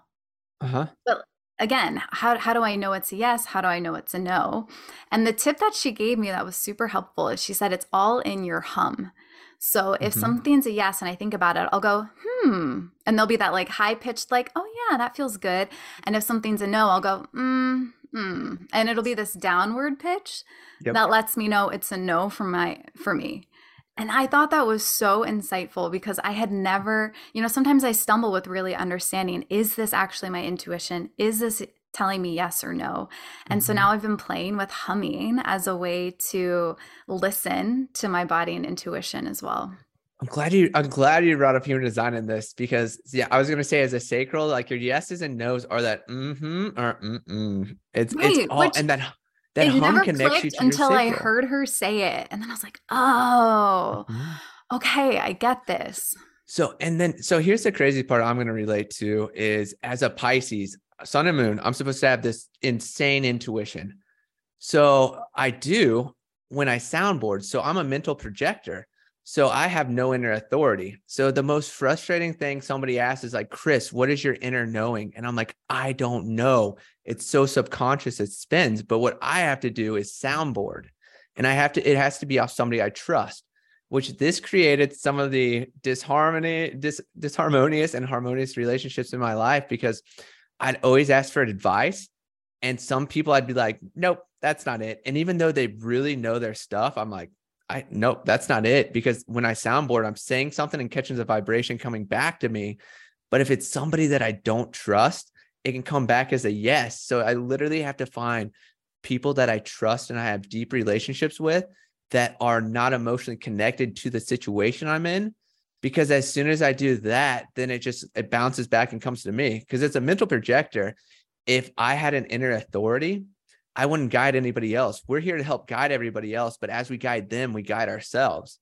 uh-huh. But again, how, how do I know it's a yes? How do I know it's a no? And the tip that she gave me that was super helpful is she said it's all in your hum. So if mm-hmm. something's a yes and I think about it, I'll go, hmm. And there'll be that like high pitched, like, oh yeah, that feels good. And if something's a no, I'll go, mm, hmm. And it'll be this downward pitch yep. that lets me know it's a no for my for me. And I thought that was so insightful because I had never, you know, sometimes I stumble with really understanding is this actually my intuition? Is this telling me yes or no? And mm-hmm. so now I've been playing with humming as a way to listen to my body and intuition as well. I'm glad you I'm glad you brought up human design in this because yeah, I was gonna say as a sacral, like your yeses and nos are that mm-hmm or mm-mm. It's right, it's all which, and that that it hum connects you until I heard her say it. And then I was like, oh, mm-hmm. okay, I get this. So, and then, so here's the crazy part I'm going to relate to is as a Pisces, sun and moon, I'm supposed to have this insane intuition. So I do when I soundboard. So I'm a mental projector. So I have no inner authority. So the most frustrating thing somebody asks is like, Chris, what is your inner knowing? And I'm like, I don't know. It's so subconscious, it spins. But what I have to do is soundboard. and I have to, it has to be off somebody I trust, which this created some of the disharmony, dis, disharmonious and harmonious relationships in my life because I'd always ask for advice. And some people I'd be like, nope, that's not it. And even though they really know their stuff, I'm like, I nope, that's not it. Because when I soundboard, I'm saying something and catching the vibration coming back to me. But if it's somebody that I don't trust, it can come back as a yes. So I literally have to find people that I trust and I have deep relationships with that are not emotionally connected to the situation I'm in. Because as soon as I do that, then it just it bounces back and comes to me. Because it's a mental projector. If I had an inner authority, I wouldn't guide anybody else. We're here to help guide everybody else, but as we guide them, we guide ourselves.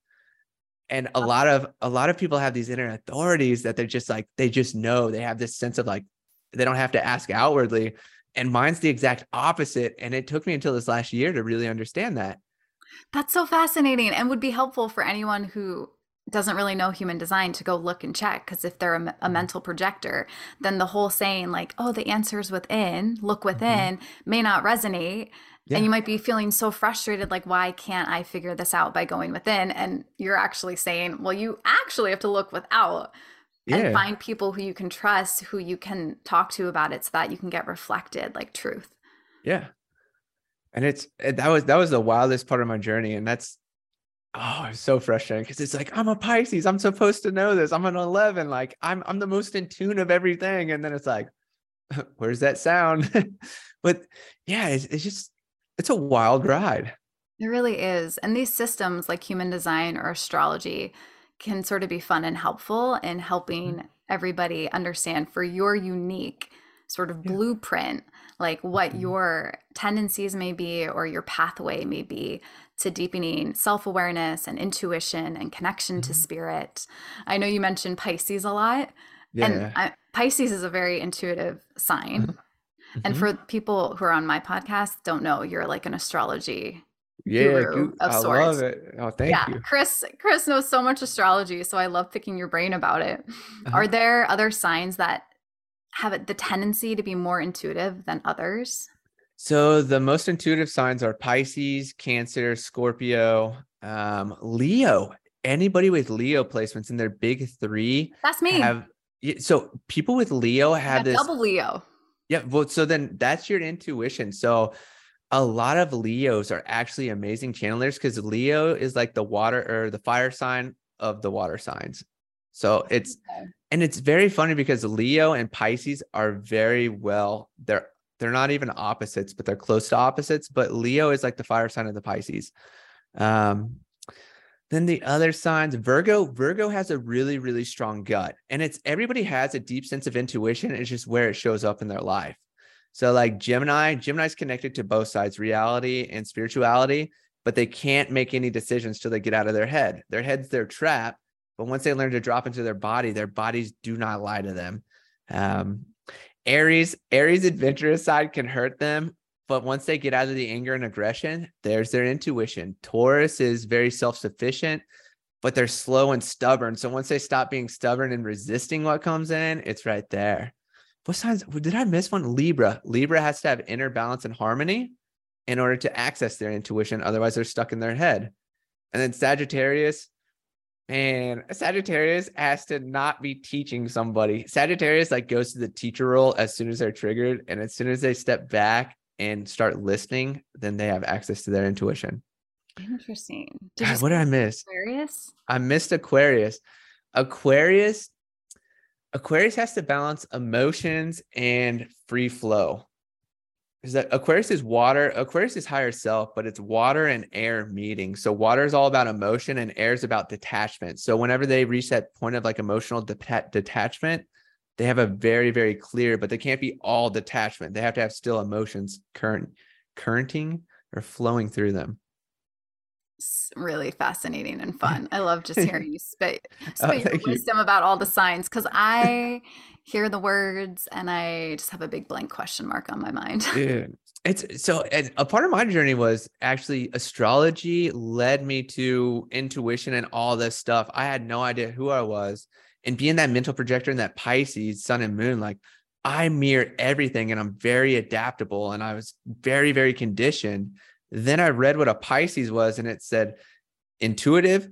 And a lot of a lot of people have these inner authorities that they're just like they just know they have this sense of like they don't have to ask outwardly. And mine's the exact opposite. And it took me until this last year to really understand that. That's so fascinating and would be helpful for anyone who doesn't really know human design to go look and check because if they're a, a, mm-hmm. mental projector then the whole saying like oh the answer's within look mm-hmm. within mm-hmm. may not resonate yeah. and you might be feeling so frustrated like why can't i figure this out by going within and you're actually saying well you actually have to look without yeah. and find people who you can trust who you can talk to about it so that you can get reflected like truth yeah and it's that was that was the wildest part of my journey and that's oh it's so frustrating because it's like i'm a pisces. I'm supposed to know this. I'm an 11 like i'm i'm the most in tune of everything. And then it's like where's that sound? But yeah it's, it's just it's a wild ride. It really is. And these systems like human design or astrology can sort of be fun and helpful in helping mm-hmm. everybody understand for your unique sort of yeah. blueprint like what mm-hmm. your tendencies may be or your pathway may be to deepening self awareness and intuition and connection mm-hmm. to spirit. I know you mentioned Pisces a lot. Yeah. And I, Pisces is a very intuitive sign. Mm-hmm. And for people who are on my podcast, don't know, you're like an astrology yeah, guru of I sorts. love it. Oh, thank yeah, you. Chris Chris knows so much astrology, so I love picking your brain about it. Uh-huh. Are there other signs that have the tendency to be more intuitive than others? So the most intuitive signs are Pisces, Cancer, Scorpio, um, Leo. Anybody with Leo placements in their big three. That's me. Have so people with Leo have this double Leo. Yeah. Well, so then that's your intuition. So a lot of Leos are actually amazing channelers because Leo is like the water or the fire sign of the water signs. So it's okay. and it's very funny because Leo and Pisces are very well, they're they're not even opposites, but they're close to opposites. But Leo is like the fire sign of the Pisces. Um, then the other signs, Virgo, Virgo has a really, really strong gut. And it's everybody has a deep sense of intuition. It's just where it shows up in their life. So, like Gemini, Gemini's connected to both sides, reality and spirituality, but they can't make any decisions till they get out of their head. Their head's their trap. But once they learn to drop into their body, their bodies do not lie to them. Um, Aries, Aries adventurous side can hurt them, but once they get out of the anger and aggression, there's their intuition. Taurus is very self-sufficient, but they're slow and stubborn. So once they stop being stubborn and resisting what comes in, it's right there. What signs did I miss one? Libra. Libra has to have inner balance and harmony in order to access their intuition. Otherwise, they're stuck in their head. And then Sagittarius, and Sagittarius has to not be teaching somebody. Sagittarius like goes to the teacher role as soon as they're triggered, and as soon as they step back and start listening, then they have access to their intuition. Interesting. God, what did I miss? Aquarius. I missed Aquarius. Aquarius. Aquarius has to balance emotions and free flow is that Aquarius is water. Aquarius is higher self, but it's water and air meeting. So water is all about emotion and air is about detachment. So whenever they reach that point of like emotional de- detachment, they have a very, very clear, but they can't be all detachment. They have to have still emotions current, currenting or flowing through them. Really fascinating and fun. I love just hearing you spit, spit oh, wisdom you. about all the signs because I hear the words and I just have a big blank question mark on my mind. Yeah. It's so and a part of my journey was actually astrology led me to intuition and all this stuff. I had no idea who I was. And being that mental projector and that Pisces, sun and moon, like I mirror everything and I'm very adaptable. And I was very, very conditioned Then I read what a Pisces was and it said intuitive,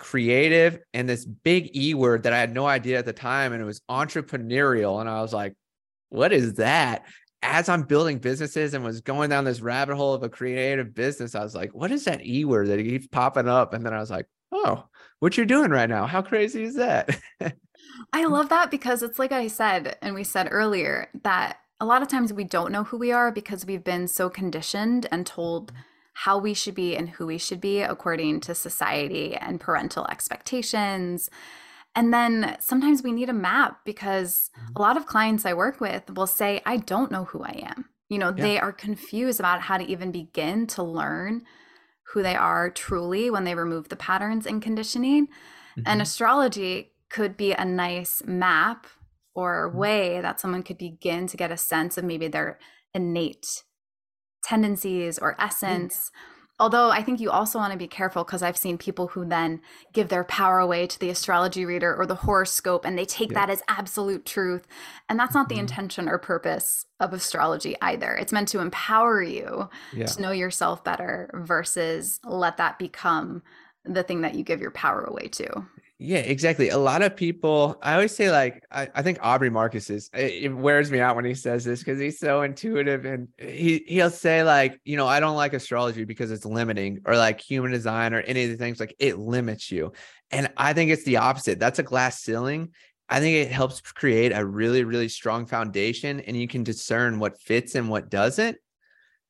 creative, and this big E word that I had no idea at the time. And it was entrepreneurial. And I was like, what is that? As I'm building businesses and was going down this rabbit hole of a creative business, I was like, what is that E word that keeps popping up? And then I was like, oh, what you're doing right now. How crazy is that? I love that because it's like I said, and we said earlier, that a lot of times we don't know who we are because we've been so conditioned and told how we should be and who we should be according to society and parental expectations. And then sometimes we need a map because a lot of clients I work with will say, I don't know who I am. You know, yeah. they are confused about how to even begin to learn who they are truly when they remove the patterns and conditioning. Mm-hmm. And astrology could be a nice map or mm-hmm. way that someone could begin to get a sense of maybe their innate tendencies or essence. Mm-hmm. Although I think you also want to be careful because I've seen people who then give their power away to the astrology reader or the horoscope and they take yeah. that as absolute truth. And that's not the mm-hmm. intention or purpose of astrology either. It's meant to empower you yeah. to know yourself better versus let that become the thing that you give your power away to. Yeah, exactly. A lot of people, I always say, like, I, I think Aubrey Marcus is, it, it wears me out when he says this because he's so intuitive and he, he'll say, like, you know, I don't like astrology because it's limiting or like human design or any of the things, like, it limits you. And I think it's the opposite. That's a glass ceiling. I think it helps create a really, really strong foundation and you can discern what fits and what doesn't.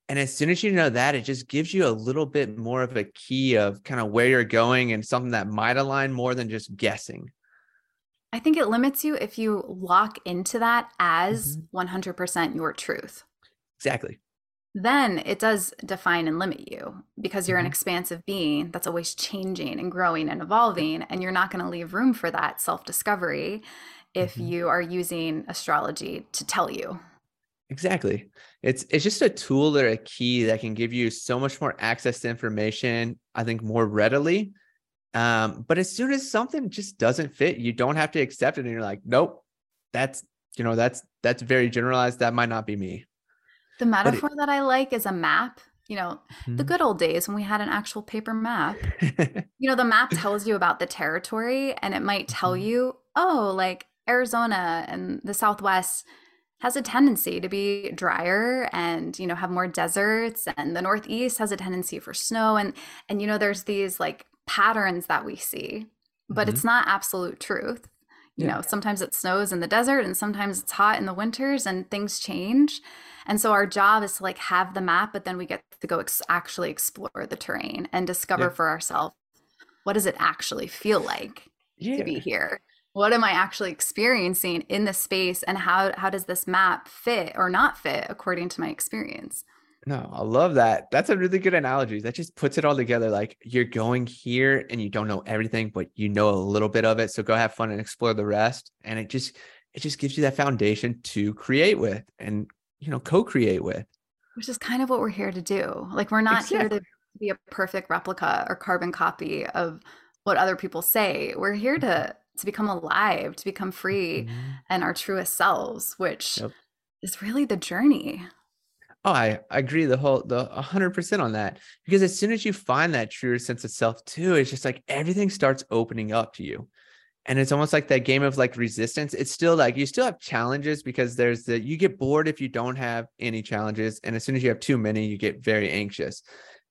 And as soon as you know that, it just gives you a little bit more of a key of kind of where you're going and something that might align more than just guessing. I think it limits you if you lock into that as mm-hmm. 100% your truth. Exactly. Then it does define and limit you because you're mm-hmm. an expansive being that's always changing and growing and evolving. And you're not going to leave room for that self discovery if mm-hmm. you are using astrology to tell you Exactly. It's it's just a tool or a key that can give you so much more access to information, I think more readily. Um, but as soon as something just doesn't fit, you don't have to accept it and you're like, nope, that's you know, that's that's very generalized. That might not be me. The metaphor it, that I like is a map. You know, mm-hmm. the good old days when we had an actual paper map. you know, the map tells you about the territory and it might tell mm-hmm. you, oh, like Arizona and the Southwest has a tendency to be drier and you know have more deserts and the northeast has a tendency for snow and and you know there's these like patterns that we see but mm-hmm. it's not absolute truth you yeah. know sometimes it snows in the desert and sometimes it's hot in the winters and things change and so our job is to like have the map but then we get to go ex- actually explore the terrain and discover yeah. for ourselves what does it actually feel like yeah. to be here what am I actually experiencing in the space and how how does this map fit or not fit according to my experience? No, I love that. That's a really good analogy. That just puts it all together. Like you're going here and you don't know everything, but you know a little bit of it. So go have fun and explore the rest. And it just it just gives you that foundation to create with and you know co-create with. Which is kind of what we're here to do. Like we're not exactly. here to be a perfect replica or carbon copy of what other people say. We're here to to become alive, to become free mm-hmm. and our truest selves, which yep. is really the journey. Oh, I, I agree the whole the hundred percent on that. Because as soon as you find that true sense of self too, it's just like everything starts opening up to you. And it's almost like that game of like resistance. It's still like you still have challenges because there's the you get bored if you don't have any challenges. And as soon as you have too many, you get very anxious.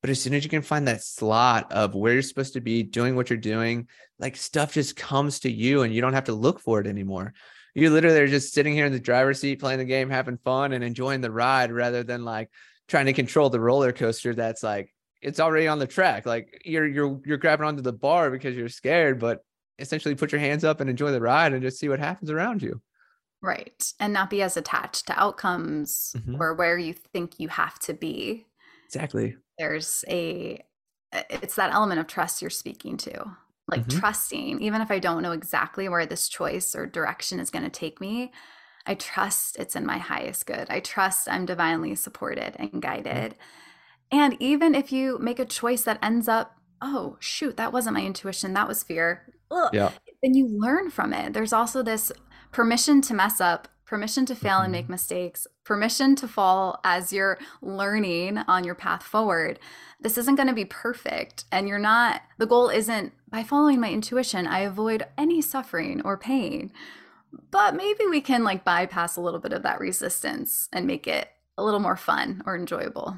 But as soon as you can find that slot of where you're supposed to be doing what you're doing, like stuff just comes to you and you don't have to look for it anymore. You literally are just sitting here in the driver's seat playing the game, having fun and enjoying the ride rather than like trying to control the roller coaster that's like it's already on the track. Like you're you're you're grabbing onto the bar because you're scared, but essentially put your hands up and enjoy the ride and just see what happens around you. Right. And not be as attached to outcomes mm-hmm. or where you think you have to be. Exactly there's a it's that element of trust you're speaking to like mm-hmm. trusting even if i don't know exactly where this choice or direction is going to take me i trust it's in my highest good i trust i'm divinely supported and guided mm-hmm. and even if you make a choice that ends up oh shoot that wasn't my intuition that was fear Ugh, yeah. then you learn from it there's also this permission to mess up permission to fail mm-hmm. and make mm-hmm. mistakes, permission to fall as you're learning on your path forward. This isn't going to be perfect. And you're not, the goal isn't by following my intuition, I avoid any suffering or pain. But maybe we can like bypass a little bit of that resistance and make it a little more fun or enjoyable.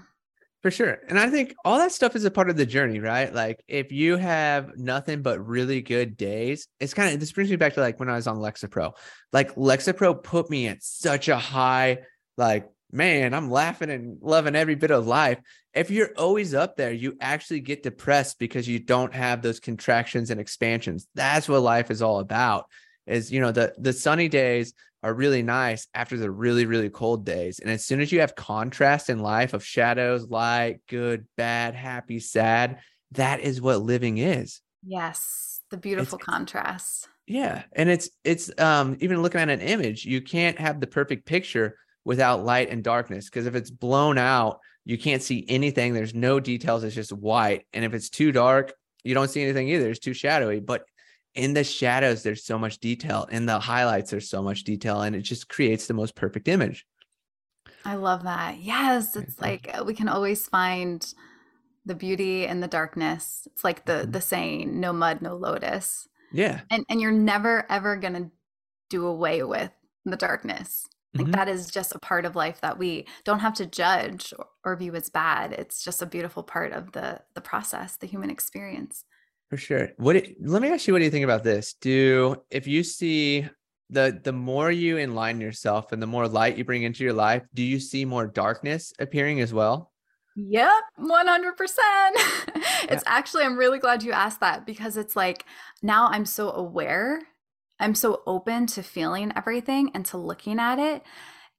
For sure. And I think all that stuff is a part of the journey, right? Like if you have nothing but really good days, it's kind of this brings me back to like when I was on Lexapro. Like Lexapro put me at such a high, like, man, I'm laughing and loving every bit of life. If you're always up there, you actually get depressed because you don't have those contractions and expansions. That's what life is all about. Is you know, the the sunny days are really nice after the really, really cold days. And as soon as you have contrast in life of shadows, light, good, bad, happy, sad, that is what living is. Yes. The beautiful it's, contrast. Yeah. And it's, it's, um, even looking at an image, you can't have the perfect picture without light and darkness. Cause if it's blown out, you can't see anything. There's no details. It's just white. And if it's too dark, you don't see anything either. It's too shadowy. But in the shadows there's so much detail in the highlights there's so much detail and it just creates the most perfect image i love that yes it's like uh, we can always find the beauty in the darkness it's like the mm-hmm. the saying no mud no lotus yeah and and you're never ever gonna do away with the darkness like mm-hmm. that is just a part of life that we don't have to judge or, or view as bad it's just a beautiful part of the the process the human experience for sure. What let me ask you what do you think about this? Do if you see the the more you enlighten yourself and the more light you bring into your life, do you see more darkness appearing as well? Yep, 100%. it's actually I'm really glad you asked that because it's like now I'm so aware. I'm so open to feeling everything and to looking at it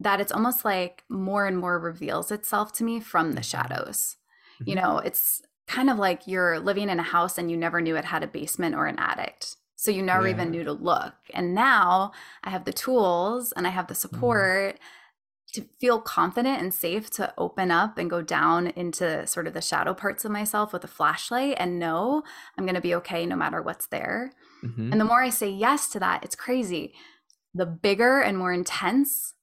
that it's almost like more and more reveals itself to me from the mm-hmm. shadows. Mm-hmm. You know, it's kind of like you're living in a house and you never knew it had a basement or an attic. So you never yeah. even knew to look. And now I have the tools and I have the mm-hmm. support mm. to feel confident and safe to open up and go down into sort of the shadow parts of myself with a flashlight and know I'm going to be okay no matter what's there. Mm-hmm. And the more I say yes to that, it's crazy. The bigger and more intense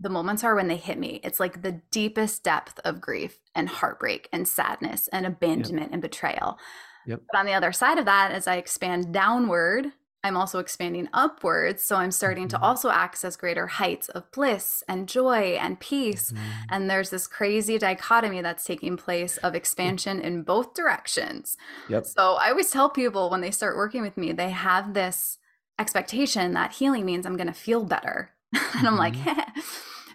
the moments are when they hit me. It's like the deepest depth of grief and heartbreak and sadness and abandonment yep. and betrayal. Yep. But on the other side of that, as I expand downward, I'm also expanding upwards. So I'm starting mm-hmm. to also access greater heights of bliss and joy and peace. Mm-hmm. And there's this crazy dichotomy that's taking place of expansion in both directions. Yep. So I always tell people when they start working with me, they have this expectation that healing means I'm going to feel better. and I'm like, mm-hmm.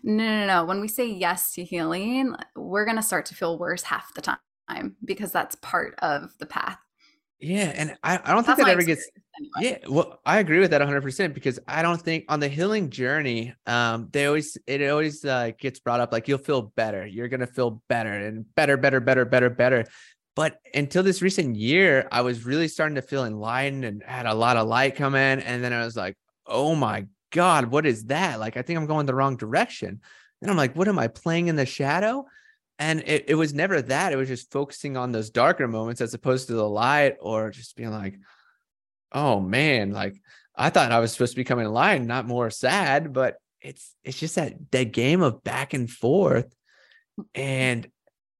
no, no, no. When we say yes to healing, we're going to start to feel worse half the time because that's part of the path. Yeah. And I, I don't that's think that ever gets, anyway. yeah. Well, I agree with that 100% because I don't think on the healing journey, um, they always, it always uh, gets brought up like you'll feel better. You're going to feel better and better, better, better, better, better. But until this recent year, I was really starting to feel enlightened and had a lot of light come in. And then I was like, oh my God, what is that? Like, I think I'm going the wrong direction. And I'm like, what am I playing in the shadow? And it, it was never that. It was just focusing on those darker moments as opposed to the light or just being like, oh man, like I thought I was supposed to be coming alive, not more sad, but it's it's just that that game of back and forth. And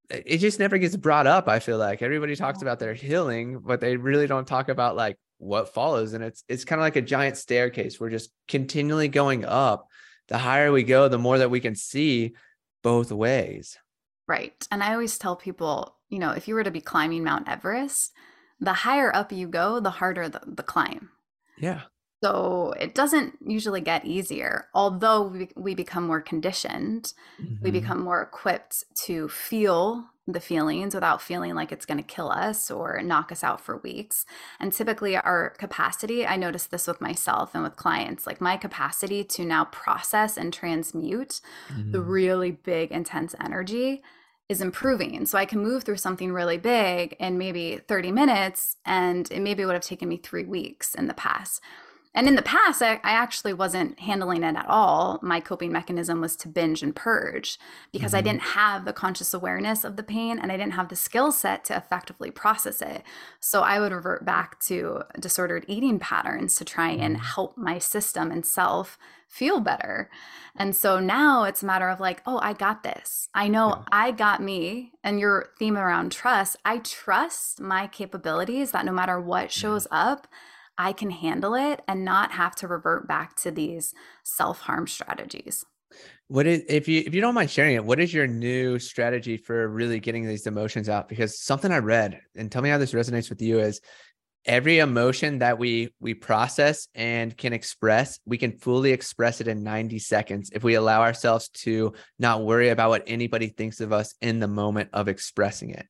it just never gets brought up. I feel like everybody talks about their healing, but they really don't talk about like what follows and it's it's kind of like a giant staircase we're just continually going up the higher we go the more that we can see both ways right and i always tell people you know if you were to be climbing mount everest the higher up you go the harder the, the climb yeah so it doesn't usually get easier although we, we become more conditioned mm-hmm. we become more equipped to feel the feelings without feeling like it's going to kill us or knock us out for weeks. And typically, our capacity, I notice this with myself and with clients, like my capacity to now process and transmute mm-hmm. the really big, intense energy is improving. So I can move through something really big in maybe 30 minutes, and it maybe would have taken me three weeks in the past. And in the past, I, I, actually wasn't handling it at all. My coping mechanism was to binge and purge because mm-hmm. I didn't have the conscious awareness of the pain and I didn't have the skill set to effectively process it. So I would revert back to disordered eating patterns to try and mm-hmm. help my system and self feel better. And so now it's a matter of like, oh, I got this. I know yeah. I got me. And your theme around trust, I trust my capabilities that no matter what shows up, I can handle it and not have to revert back to these self-harm strategies. What is if you if you don't mind sharing it, what is your new strategy for really getting these emotions out? Because something I read, and tell me how this resonates with you, is every emotion that we we process and can express we can fully express it in 90 seconds if we allow ourselves to not worry about what anybody thinks of us in the moment of expressing it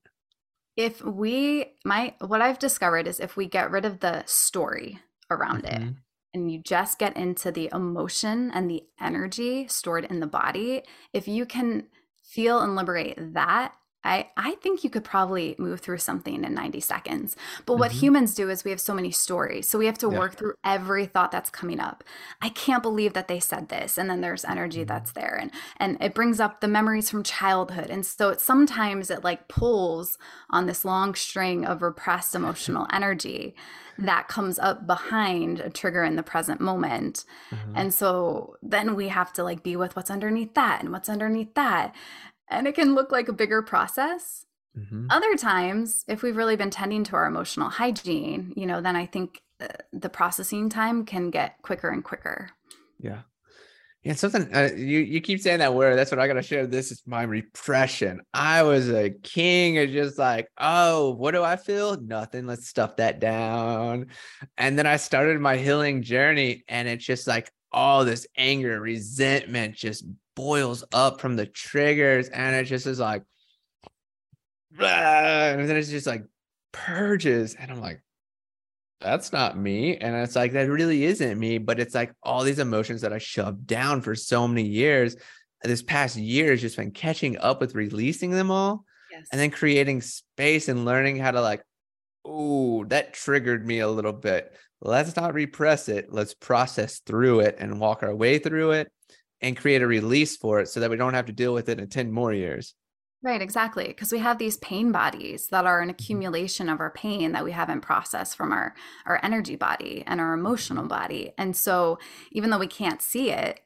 if we my what i've discovered is if we get rid of the story around mm-hmm. it and you just get into the emotion and the energy stored in the body if you can feel and liberate that I, I think you could probably move through something in 90 seconds. But what mm-hmm. humans do is we have so many stories. So we have to yeah. work through every thought that's coming up. I can't believe that they said this. And then there's energy mm-hmm. that's there. And and it brings up the memories from childhood. And so it sometimes it like pulls on this long string of repressed emotional energy that comes up behind a trigger in the present moment. Mm-hmm. And so then we have to like be with what's underneath that and what's underneath that and it can look like a bigger process. Mm-hmm. Other times, if we've really been tending to our emotional hygiene, you know, then I think the processing time can get quicker and quicker. Yeah. Yeah, something uh, you you keep saying that word. That's what I gotta share. This is my repression. I was a king of just like, oh, what do I feel? Nothing. Let's stuff that down. And then I started my healing journey, and it's just like all this anger, resentment just boils up from the triggers and it just is like and then it's just like purges and i'm like that's not me and it's like that really isn't me but it's like all these emotions that i shoved down for so many years this past year has just been catching up with releasing them all yes. and then creating space and learning how to like oh that triggered me a little bit. Let's not repress it. Let's process through it and walk our way through it and create a release for it so that we don't have to deal with it in 10 more years. Right, exactly. Because we have these pain bodies that are an mm-hmm. accumulation of our pain that we haven't processed from our, our energy body and our emotional mm-hmm. body. And so, even though we can't see it,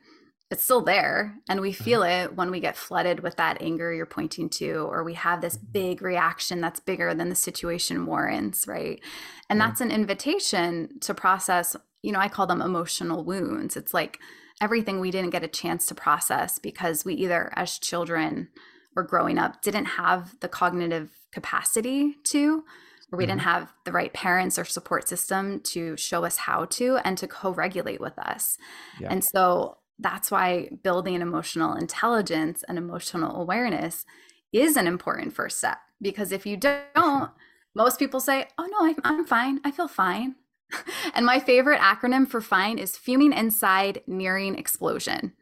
it's still there. And we feel mm-hmm. it when we get flooded with that anger you're pointing to, or we have this big reaction that's bigger than the situation warrants, right? And that's an invitation to process, you know, I call them emotional wounds. It's like, everything we didn't get a chance to process because we either, as children or growing up, didn't have the cognitive capacity to, or we mm-hmm. didn't have the right parents or support system to show us how to and to co regulate with us. Yeah. And so that's why building emotional intelligence and emotional awareness is an important first step because if you don't, most people say, Oh, no, I'm fine. I feel fine. and my favorite acronym for fine is fuming inside nearing explosion.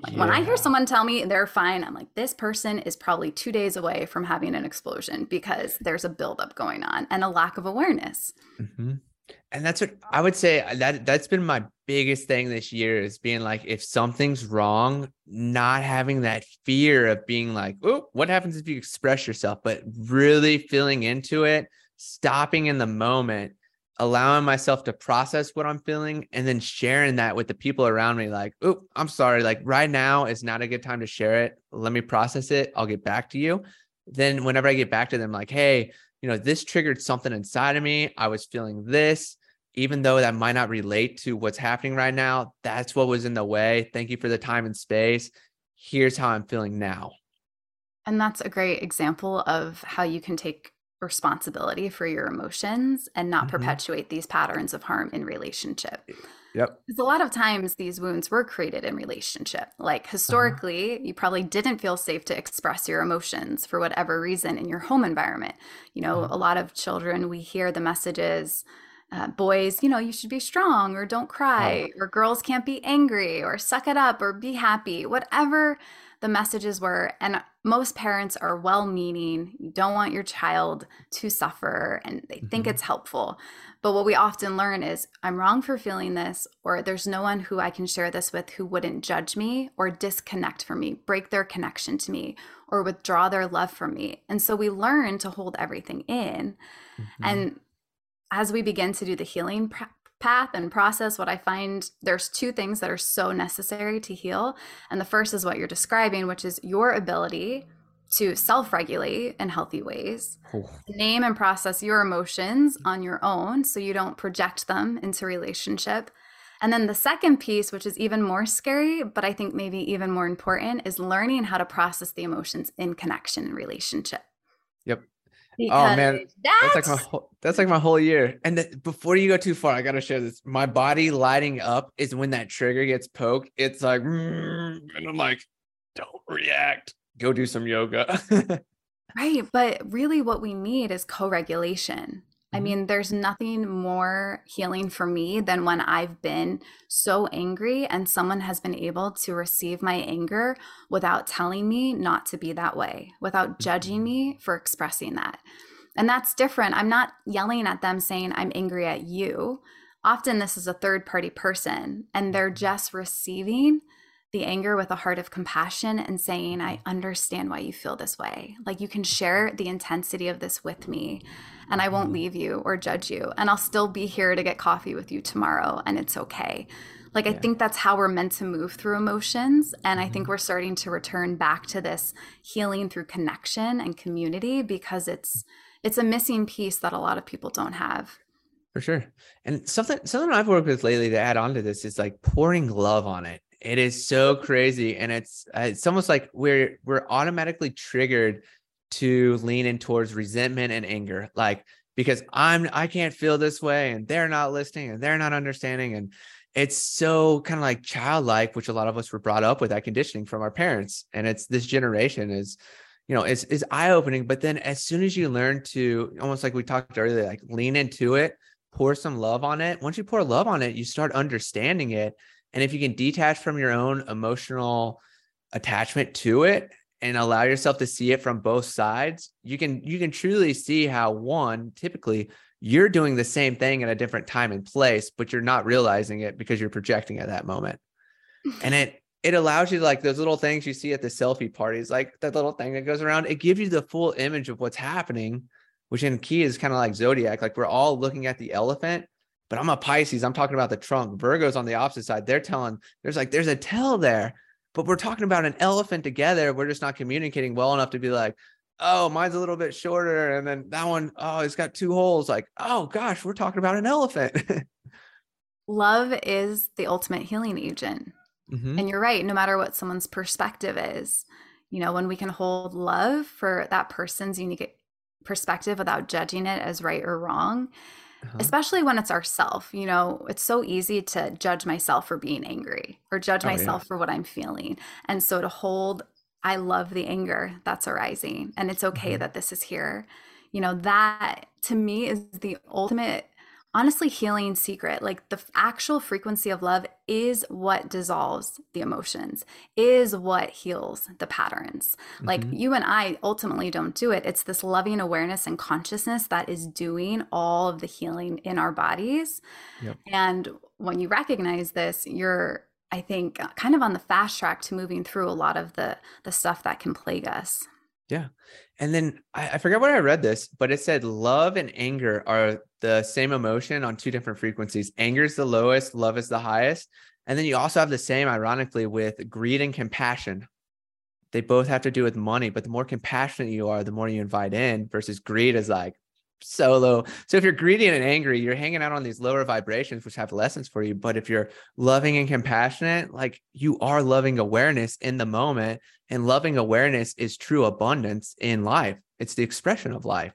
Like yeah. when I hear someone tell me they're fine, I'm like, this person is probably two days away from having an explosion because there's a buildup going on and a lack of awareness. Mm-hmm. And that's what I would say uh, that that's been my biggest thing this year is being like, if something's wrong, not having that fear of being like, oh, what happens if you express yourself, but really feeling into it, stopping in the moment allowing myself to process what I'm feeling and then sharing that with the people around me. Like, oh, I'm sorry. Like, right now is not a good time to share it. Let me process it. I'll get back to you. Then, whenever I get back to them, like, hey, you know, this triggered something inside of me. I was feeling this, even though that might not relate to what's happening right now. That's what was in the way. Thank you for the time and space. Here's how I'm feeling now. And that's a great example of how you can take responsibility for your emotions and not mm-hmm. perpetuate these patterns of harm in relationship. Yep. Because a lot of times these wounds were created in relationship. Like uh-huh. historically, uh-huh. you probably didn't feel safe to express your emotions for whatever reason in your home environment. You know, uh-huh. a lot of children, we hear the messages, uh, boys, you know, you should be strong or don't cry, or girls can't be angry or suck it up or be happy, whatever the messages were. And most parents are well meaning. You don't want your child to suffer and they mm-hmm. think it's helpful. But what we often learn is I'm wrong for feeling this, or there's no one who I can share this with who wouldn't judge me or disconnect from me, break their connection to me, or withdraw their love from me. And so we learn to hold everything in. Mm-hmm. And as we begin to do the healing pr- path and process, what I find there's two things that are so necessary to heal. And the first is what you're describing, which is your ability to self regulate in healthy ways, oh. name and process your emotions on your own so you don't project them into relationship. And then the second piece, which is even more scary, but I think maybe even more important, is learning how to process the emotions in connection and relationship. Yep. Because oh man, that's... that's, like my whole, that's like my whole year. And the, before you go too far, I gotta share this. My body lighting up is when that trigger gets poked. It's like, mm, and I'm like, don't react. Go do some yoga. right, but really, what we need is co-regulation. I mm-hmm. mean, there's nothing more healing for me than when I've been so angry and someone has been able to receive my anger without telling me not to be that way, without judging mm-hmm. me for expressing that. And that's different. I'm not yelling at them saying, I'm angry at you. Often, this is a third party person, and they're mm-hmm. just receiving the anger with a heart of compassion and saying, I understand why you feel this way. Like you can share the intensity of this with me and I won't leave you or judge you. And I'll still be here to get coffee with you tomorrow and it's okay. Like, yeah. I think that's how we're meant to move through emotions. And I think mm-hmm. we're starting to return back to this healing through connection and community because it's, it's a missing piece that a lot of people don't have. For sure. And something something I've worked with lately to add on to this is like pouring love on it. It is so crazy, and it's uh, it's almost like we're we're automatically triggered to lean in towards resentment and anger, like because I'm I can't feel this way, and they're not listening, and they're not understanding, and it's so kind of like childlike, which a lot of us were brought up with that conditioning from our parents, and it's this generation is you know is is eye opening but then as soon as you learn to almost like we talked earlier like lean into it pour some love on it once you pour love on it you start understanding it and if you can detach from your own emotional attachment to it and allow yourself to see it from both sides, you can you can truly see how one typically you're doing the same thing at a different time and place, but you're not realizing it because you're projecting at that moment. and it it allows you to like those little things you see at the selfie parties, like that little thing that goes around. It gives you the full image of what's happening, which in key is kind of like zodiac. Like we're all looking at the elephant, but I'm a Pisces. I'm talking about the trunk. Virgo's on the opposite side. They're telling there's like there's a tell there, but we're talking about an elephant together. We're just not communicating well enough to be like, oh, mine's a little bit shorter, and then that one, oh, it's got two holes. Like, oh gosh, we're talking about an elephant. Love is the ultimate healing agent. Mm-hmm. And you're right, no matter what someone's perspective is, you know, when we can hold love for that person's unique perspective without judging it as right or wrong, uh-huh. especially when it's ourself. You know, it's so easy to judge myself for being angry or judge oh, myself yeah. for what I'm feeling. And so to hold, I love the anger that's arising and it's okay mm-hmm. that this is here. You know, that to me is the ultimate honestly healing secret like the actual frequency of love is what dissolves the emotions is what heals the patterns mm-hmm. like you and i ultimately don't do it it's this loving awareness and consciousness that is doing all of the healing in our bodies yep. and when you recognize this you're i think kind of on the fast track to moving through a lot of the the stuff that can plague us yeah. And then I, I forgot where I read this, but it said love and anger are the same emotion on two different frequencies. Anger is the lowest, love is the highest. And then you also have the same, ironically, with greed and compassion. They both have to do with money, but the more compassionate you are, the more you invite in versus greed is like, so low. So if you're greedy and angry, you're hanging out on these lower vibrations, which have lessons for you. But if you're loving and compassionate, like you are loving awareness in the moment, and loving awareness is true abundance in life. It's the expression of life.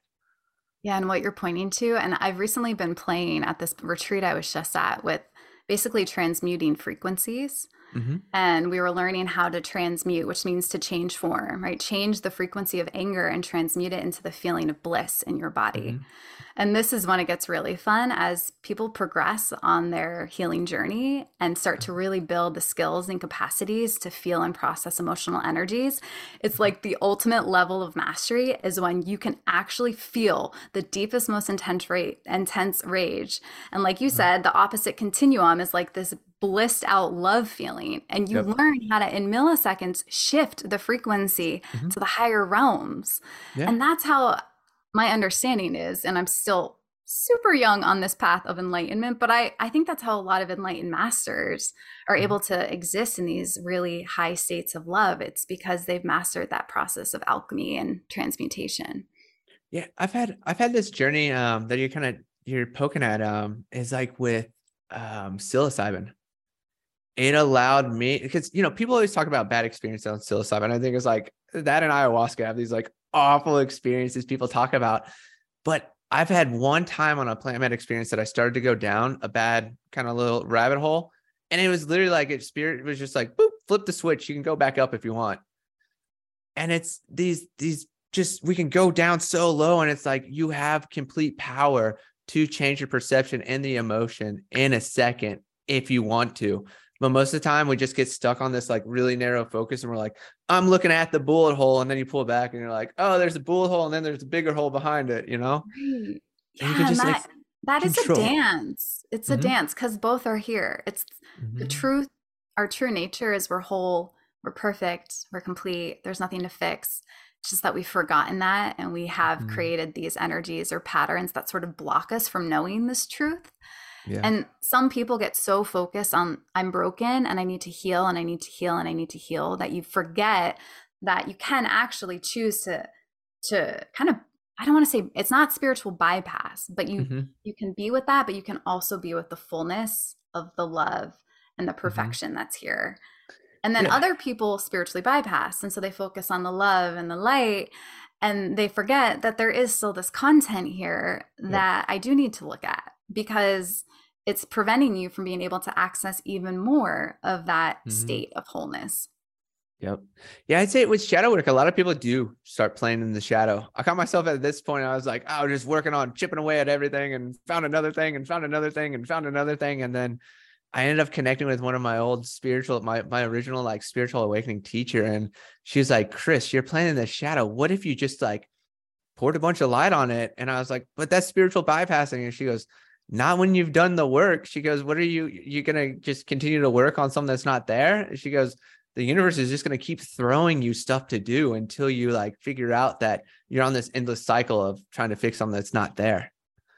Yeah. And what you're pointing to, and I've recently been playing at this retreat I was just at with basically transmuting frequencies. Mm-hmm. And we were learning how to transmute, which means to change form, right? Change the frequency of anger and transmute it into the feeling of bliss in your body. Mm-hmm. And this is when it gets really fun as people progress on their healing journey and start to really build the skills and capacities to feel and process emotional energies. It's like the ultimate level of mastery is when you can actually feel the deepest, most intense rate, intense rage. And like you said, the opposite continuum is like this blissed out love feeling and you yep. learn how to in milliseconds shift the frequency mm-hmm. to the higher realms yeah. and that's how my understanding is, and I'm still super young on this path of enlightenment, but I, I think that's how a lot of enlightened masters are mm-hmm. able to exist in these really high states of love. It's because they've mastered that process of alchemy and transmutation. Yeah, I've had I've had this journey um, that you're kind of you're poking at um, is like with um, psilocybin. It allowed me because you know people always talk about bad experiences on psilocybin. I think it's like that and ayahuasca have these like awful experiences people talk about. But I've had one time on a plant med experience that I started to go down a bad kind of little rabbit hole. And it was literally like it spirit was just like, boop, flip the switch. You can go back up if you want. And it's these, these just, we can go down so low. And it's like you have complete power to change your perception and the emotion in a second if you want to. But most of the time, we just get stuck on this like really narrow focus, and we're like, I'm looking at the bullet hole, and then you pull back, and you're like, oh, there's a bullet hole, and then there's a bigger hole behind it, you know? Right. Yeah, just, that, like, that is a dance. It's mm-hmm. a dance because both are here. It's mm-hmm. the truth. Our true nature is we're whole, we're perfect, we're complete. There's nothing to fix. It's just that we've forgotten that, and we have mm-hmm. created these energies or patterns that sort of block us from knowing this truth. Yeah. And some people get so focused on I'm broken and I need to heal and I need to heal and I need to heal that you forget that you can actually choose to to kind of I don't want to say it's not spiritual bypass, but you mm-hmm. you can be with that, but you can also be with the fullness of the love and the mm-hmm. perfection mm-hmm. that's here. And then yeah. other people spiritually bypass. And so they focus on the love and the light and they forget that there is still this content here that I do need to look at because it's preventing you from being able to access even more of that mm-hmm. state of wholeness. Yep. Yeah, I'd say with shadow work, a lot of people do start playing in the shadow. I caught myself at this point. I was like, I oh, just working on chipping away at everything and found another thing and found another thing and found another thing. And then I ended up connecting with one of my old spiritual, my my original like spiritual awakening teacher. And she was like, Chris, you're playing in the shadow. What if you just like poured a bunch of light on it? And I was like, but that's spiritual bypassing. And she goes, not when you've done the work. She goes, What are you, You're going to just continue to work on something that's not there? She goes, The universe is just going to keep throwing you stuff to do until you like figure out that you're on this endless cycle of trying to fix something that's not there.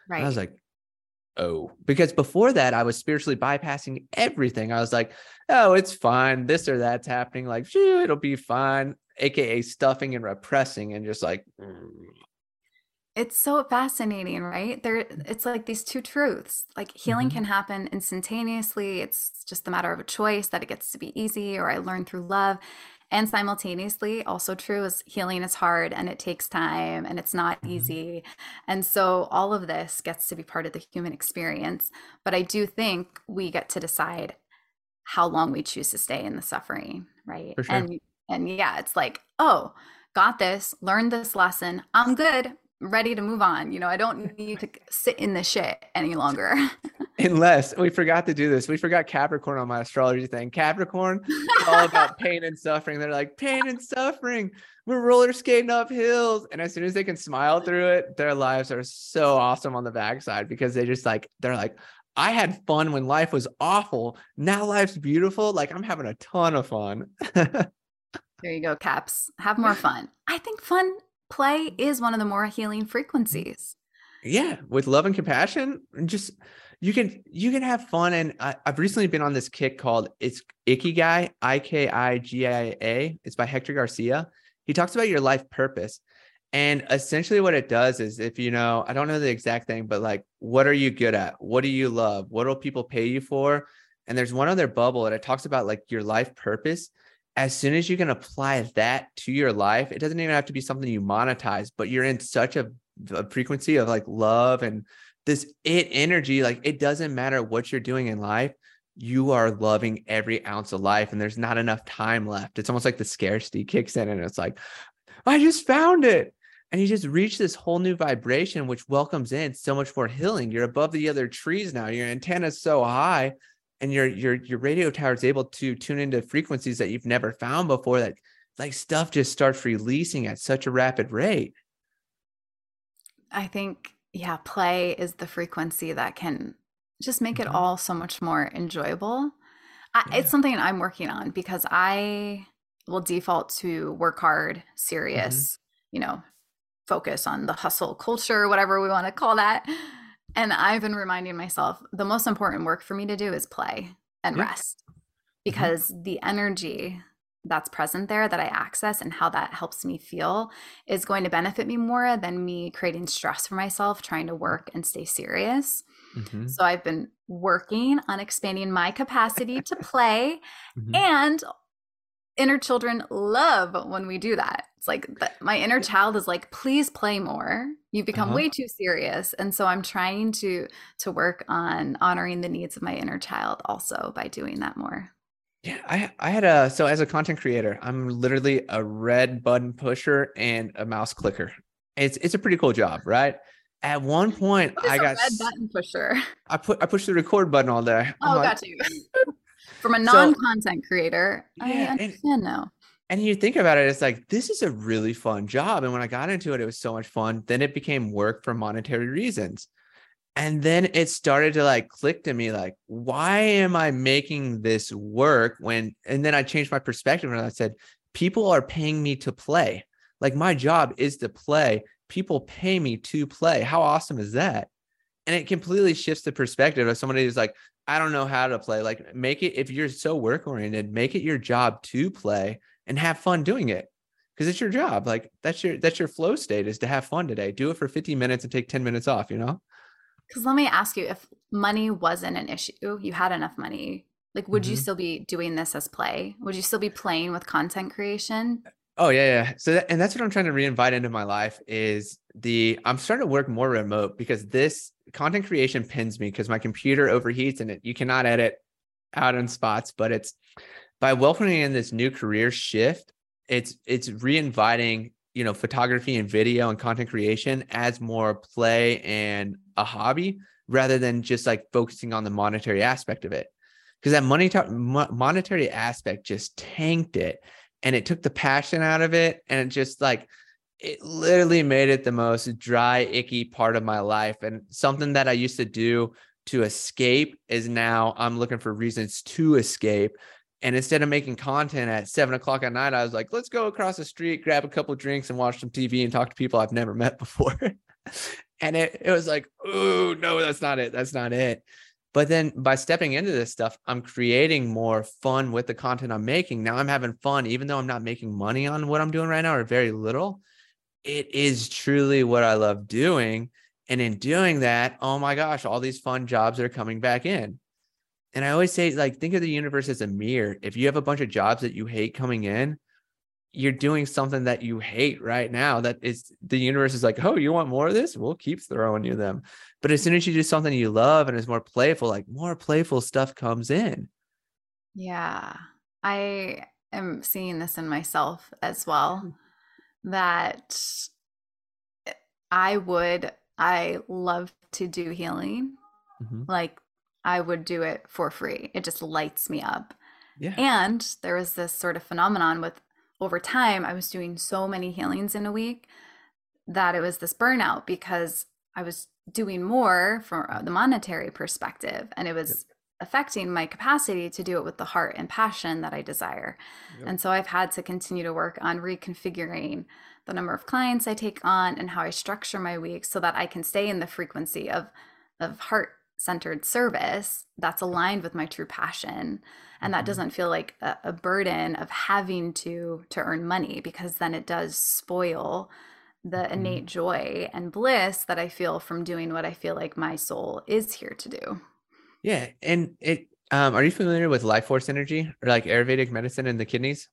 Right. And I was like, Oh, because before that, I was spiritually bypassing everything. I was like, Oh, it's fine. This or that's happening. Like, phew, it'll be fine. AKA stuffing and repressing and just like, mm, it's so fascinating, right? There it's like these two truths. Like healing mm-hmm. can happen instantaneously. It's just a matter of a choice that it gets to be easy or I learn through love. And simultaneously, also true is healing is hard and it takes time and it's not mm-hmm. easy. And so all of this gets to be part of the human experience. But I do think we get to decide how long we choose to stay in the suffering, right? Sure. And and yeah, it's like, oh, got this, learned this lesson. I'm good ready to move on. You know, I don't need to sit in the shit any longer. Unless we forgot to do this. We forgot Capricorn on my astrology thing. Capricorn, all about pain and suffering. They're like, pain and suffering. We're roller skating up hills. And as soon as they can smile through it, their lives are so awesome on the backside because they just like, they're like, I had fun when life was awful. Now life's beautiful. Like I'm having a ton of fun. there you go, Caps. Have more fun. I think fun play is one of the more healing frequencies. Yeah, with love and compassion, just you can you can have fun. And I, have recently been on this kick called "It's Ikigai" I K I G I A. It's by Hector Garcia. He talks about your life purpose, and essentially what it does is, if you know, I don't know the exact thing, but like, what are you good at? What do you love? What will people pay you for? And there's one other bubble, and it talks about like your life purpose as soon as you can apply that to your life, it doesn't even have to be something you monetize, but you're in such a, a, frequency of like love and this it energy. Like it doesn't matter what you're doing in life. you are loving every ounce of life and there's not enough time left. It's almost like the scarcity kicks in and it's like, I just found it. And you just reach this whole new vibration, which welcomes in so much more healing. You're above the other trees now. Your antenna is so high, and your your your radio tower is able to tune into frequencies that you've never found before. That like stuff just starts releasing at such a rapid rate. I think, yeah, play is the frequency that can just make it mm-hmm. all so much more enjoyable. I, yeah. It's something I'm working on because I will default to work hard, serious, mm-hmm. you know, focus on the hustle culture, whatever we want to call that. And I've been reminding myself the most important work for me to do is play and yeah. rest mm-hmm. because mm-hmm. the energy that's present there that I access and how that helps me feel is going to benefit me more than me creating stress for myself trying to work and stay serious. Mm-hmm. So I've been working on expanding my capacity to play mm-hmm. and inner children love when we do that. It's like the, my inner child is like, please play more. You've become uh-huh. way too serious. And so I'm trying to to work on honoring the needs of my inner child also by doing that more. Yeah, I I had a so as a content creator, I'm literally a red button pusher and a mouse clicker. It's it's a pretty cool job, right? At one point, I got red button pusher. I put I pushed the record button all day. I'm oh, like, got you. From a non-content so, creator, yeah, I understand and, now. And you think about it, it's like this is a really fun job. And when I got into it, it was so much fun. Then it became work for monetary reasons. And then it started to like click to me, like, why am I making this work when and then I changed my perspective and I said, people are paying me to play. Like my job is to play. People pay me to play. How awesome is that? And it completely shifts the perspective of somebody who's like, I don't know how to play. Like, make it if you're so work oriented, make it your job to play and have fun doing it because it's your job. Like, that's your that's your flow state is to have fun today. Do it for 15 minutes and take 10 minutes off. You know. Because let me ask you, if money wasn't an issue, you had enough money. Like, would mm-hmm. you still be doing this as play? Would you still be playing with content creation? Oh yeah, yeah. So that, and that's what I'm trying to reinvite into my life is the I'm starting to work more remote because this content creation pins me because my computer overheats and it, you cannot edit out in spots. But it's by welcoming in this new career shift, it's it's reinviting you know photography and video and content creation as more play and a hobby rather than just like focusing on the monetary aspect of it because that money t- monetary aspect just tanked it and it took the passion out of it and it just like it literally made it the most dry icky part of my life and something that i used to do to escape is now i'm looking for reasons to escape and instead of making content at seven o'clock at night i was like let's go across the street grab a couple drinks and watch some tv and talk to people i've never met before and it, it was like oh no that's not it that's not it but then by stepping into this stuff, I'm creating more fun with the content I'm making. Now I'm having fun, even though I'm not making money on what I'm doing right now or very little. It is truly what I love doing. And in doing that, oh my gosh, all these fun jobs are coming back in. And I always say, like, think of the universe as a mirror. If you have a bunch of jobs that you hate coming in, you're doing something that you hate right now that is the universe is like oh you want more of this we'll keep throwing you them but as soon as you do something you love and is more playful like more playful stuff comes in yeah i am seeing this in myself as well. That i would i love to do healing mm-hmm. like i would do it for free it just lights me up yeah. And there was this sort of phenomenon with over time, I was doing so many healings in a week that it was this burnout because I was doing more from the monetary perspective and it was. Affecting my capacity to do it with the heart and passion that I desire. Yep. And so I've had to continue to work on reconfiguring the number of clients I take on and how I structure my week so that I can stay in the frequency of of heart centered service that's aligned with my true passion and that mm-hmm. doesn't feel like a, a, burden of having to to earn money because then it does spoil the mm-hmm. innate joy and bliss that i feel from doing what i feel like my soul is here to do yeah and it um, are you familiar with life force energy or like ayurvedic medicine in the kidneys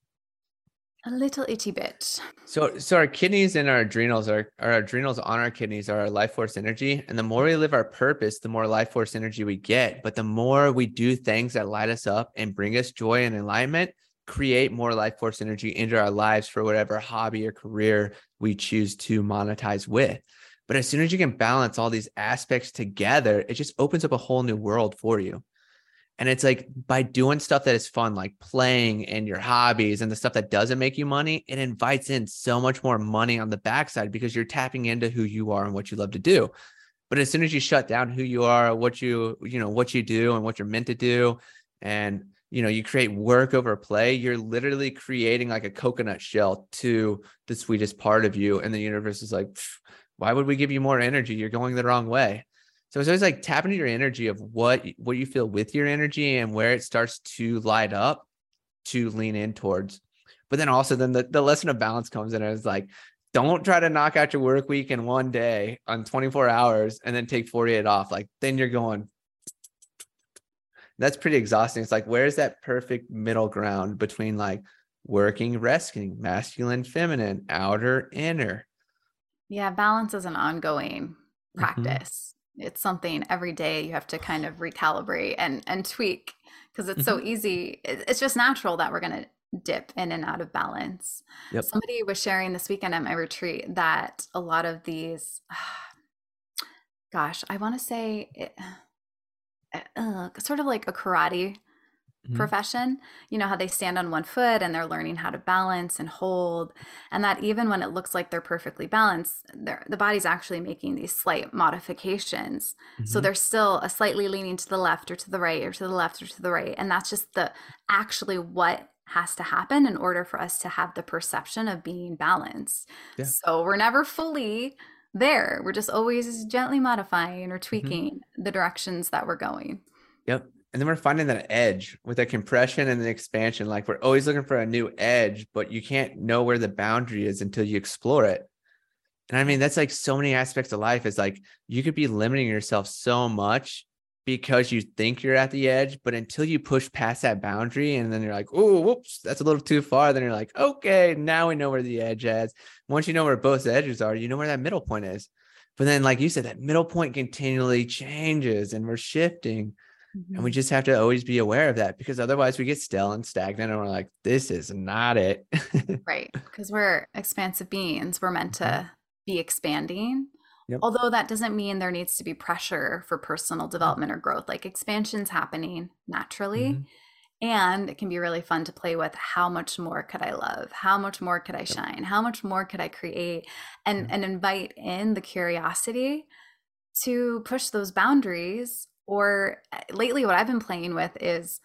A little itty bit. So, so our kidneys and our adrenals are our adrenals on our kidneys are our life force energy. And the more we live our purpose, the more life force energy we get. But the more we do things that light us up and bring us joy and enlightenment, create more life force energy into our lives for whatever hobby or career we choose to monetize with. But as soon as you can balance all these aspects together, it just opens up a whole new world for you. And it's like by doing stuff that is fun, like playing and your hobbies and the stuff that doesn't make you money, it invites in so much more money on the backside because you're tapping into who you are and what you love to do. But as soon as you shut down who you are, what you, you know, what you do and what you're meant to do, and you know, you create work over play, you're literally creating like a coconut shell to the sweetest part of you. And the universe is like, why would we give you more energy? You're going the wrong way. So it's always like tapping into your energy of what what you feel with your energy and where it starts to light up to lean in towards. But then also then the, the lesson of balance comes in and it's like, don't try to knock out your work week in one day on 24 hours and then take 48 off. Like then you're going, that's pretty exhausting. It's like, where's that perfect middle ground between like working, resting, masculine, feminine, outer, inner? Yeah, balance is an ongoing mm-hmm. practice. Mm-hmm. It's something every day you have to kind of recalibrate and and tweak because it's mm-hmm. so easy. It's just natural that we're going to dip in and out of balance. Yep. Somebody was sharing this weekend at my retreat that a lot of these gosh, I want to say it, uh, sort of like a karate mm-hmm. profession. You know, how they stand on one foot and they're learning how to balance and hold. And that even when it looks like they're perfectly balanced, the body's actually making these slight modifications. Mm-hmm. So they're still a slightly leaning to the left or to the right or to the left or to the right. And that's just the actually what has to happen in order for us to have the perception of being balanced. Yeah. So we're never fully there. We're just always gently modifying or mm-hmm. tweaking mm-hmm. the directions that we're going. Yep and then we're finding that edge with the compression and the expansion. Like we're always looking for a new edge, but you can't know where the boundary is until you explore it. And I mean, that's like so many aspects of life is like you could be limiting yourself so much because you think you're at the edge, but until you push past that boundary and then you're like, oh, whoops, that's a little too far. Then you're like, okay, now we know where the edge is. Once you know where both edges are, you know where that middle point is. But then, like you said, that middle point continually changes and we're shifting. Mm-hmm. And we just have to always be aware of that because otherwise we get still and stagnant and we're like, this is not it. right. Because we're expansive beings. We're meant mm-hmm. to be expanding. Yep. Although that doesn't mean there needs to be pressure for personal mm-hmm. development or growth. Like expansion's happening naturally. Mm-hmm. And it can be really fun to play with how much more could I love? How much more could I shine? How much more could I create? And and invite in the curiosity to push those boundaries or uh, lately, what I've been playing with is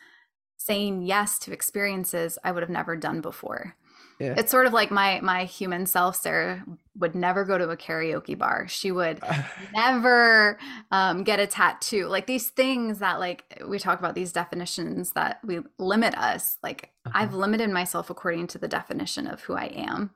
saying yes to experiences I would have never done before. Yeah. It's sort of like my my human self, Sarah, would never go to a karaoke bar. She would never um, get a tattoo. Like these things that, like we talk about, these definitions that we limit us. Like uh-huh. I've limited myself according to the definition of who I am,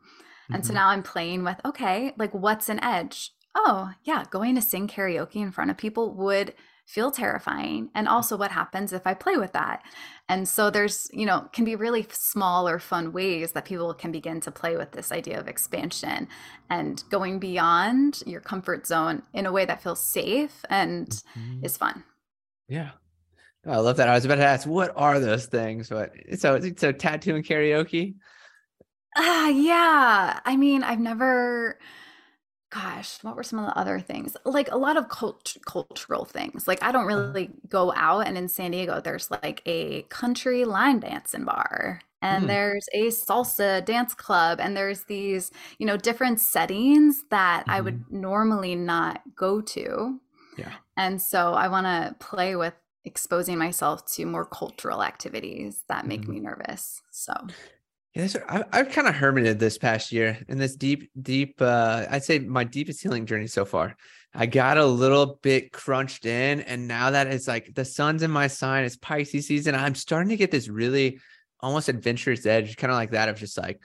and mm-hmm. so now I'm playing with okay, like what's an edge? Oh yeah, going to sing karaoke in front of people would feel terrifying and also what happens if i play with that. And so there's you know can be really small or fun ways that people can begin to play with this idea of expansion and going beyond your comfort zone in a way that feels safe and mm-hmm. is fun. Yeah. Oh, i love that. I was about to ask what are those things? But so so tattoo and karaoke? Ah uh, yeah. I mean i've never gosh, what were some of the other things? Like a lot of cult- cultural things. Like I don't uh-huh. really go out, and in San Diego, there's like a country line dancing bar, and mm. there's a salsa dance club, and there's these, you know, different settings that mm-hmm. I would mm-hmm. normally not go to. Yeah. And so I want to play with exposing myself to more cultural activities that make mm. me nervous. So yeah, I, I've kind of hermited this past year in this deep, deep, uh, I'd say my deepest healing journey so far. I got a little bit crunched in, and now that it's like the sun's in my sign, it's Pisces season. I'm starting to get this really almost adventurous edge, kind of like that of just like,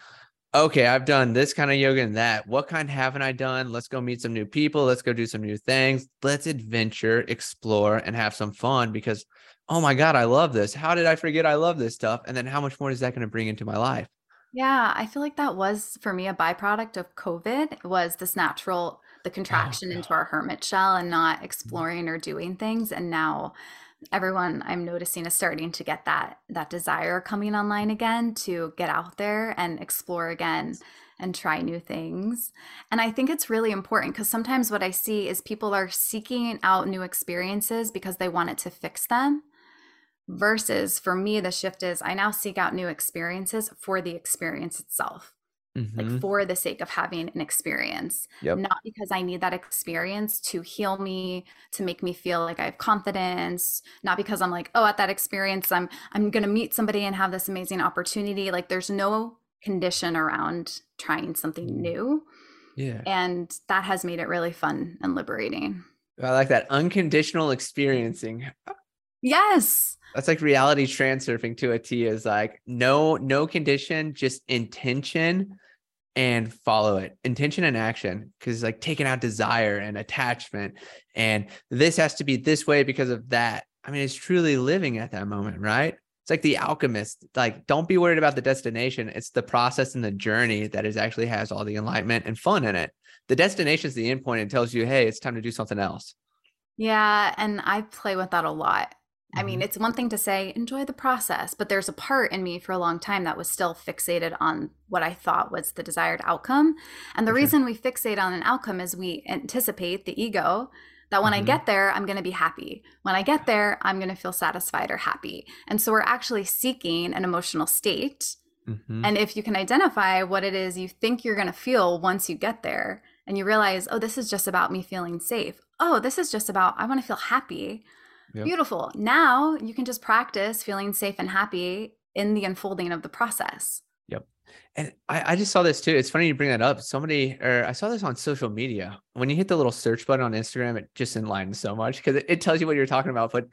okay, I've done this kind of yoga and that. What kind haven't I done? Let's go meet some new people. Let's go do some new things. Let's adventure, explore, and have some fun because, oh my God, I love this. How did I forget I love this stuff? And then how much more is that going to bring into my life? Yeah, I feel like that was for me a byproduct of COVID was this natural the Oh, contraction God. into our hermit shell and not Mhm. exploring or doing things. And now everyone I'm noticing is starting to get that that desire coming online again to get out there and explore again and try new things. And I think it's really important because sometimes what I see is people are seeking out new experiences because they want it to fix them versus for me the shift is i now seek out new experiences for the experience itself like Mhm. for the sake of having an experience Yep. not because i need that experience to heal me to make me feel like i have confidence not because i'm like oh at that experience i'm i'm going to meet somebody and have this amazing opportunity like there's no condition around trying something Mm. new Yeah. and that has made it really fun and liberating I like that unconditional experiencing. Yes That's like reality transurfing to a T is like no no condition, just intention and follow it. Intention and action cuz like taking out desire and attachment and this has to be this way because of that. I mean it's truly living at that moment, right? It's like the alchemist. Like don't be worried about the destination. It's the process and the journey that is actually has all the enlightenment and fun in it. The destination is the endpoint point and tells you, "Hey, it's time to do something else." Yeah, and I play with that a lot. I mean, Mhm. it's one thing to say, enjoy the process, but there's a part in me for a long time that was still fixated on what I thought was the desired outcome. And the sure. reason we fixate on an outcome is we anticipate the ego that when I Mhm. get there, I'm going to be happy. When I get there, I'm going to feel satisfied or happy. And so we're actually seeking an emotional state. Mhm. And if you can identify what it is you think you're going to feel once you get there, and you realize, oh, this is just about me feeling safe. Oh, this is just about, I want to feel happy. Yep. Beautiful. Now you can just practice feeling safe and happy in the unfolding of the process. Yep. And I, I just saw this too. It's funny you bring that up. Somebody, or I saw this on social media. When you hit the little search button on Instagram, it just enlightens so much because it, it tells you what you're talking about. But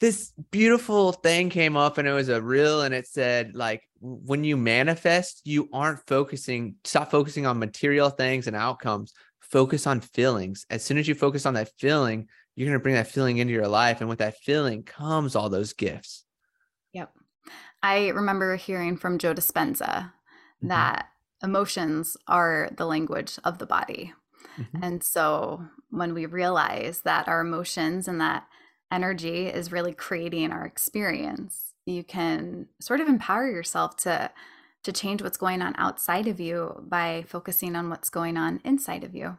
this beautiful thing came up and it was a reel and it said, like, when you manifest, you aren't focusing, stop focusing on material things and outcomes. Focus on feelings. As soon as you focus on that feeling, you're going to bring that feeling into your life. And with that feeling comes all those gifts. Yep. I remember hearing from Joe Dispenza Mhm. that emotions are the language of the body. Mhm. And so when we realize that our emotions and that energy is really creating our experience, you can sort of empower yourself to to change what's going on outside of you by focusing on what's going on inside of you.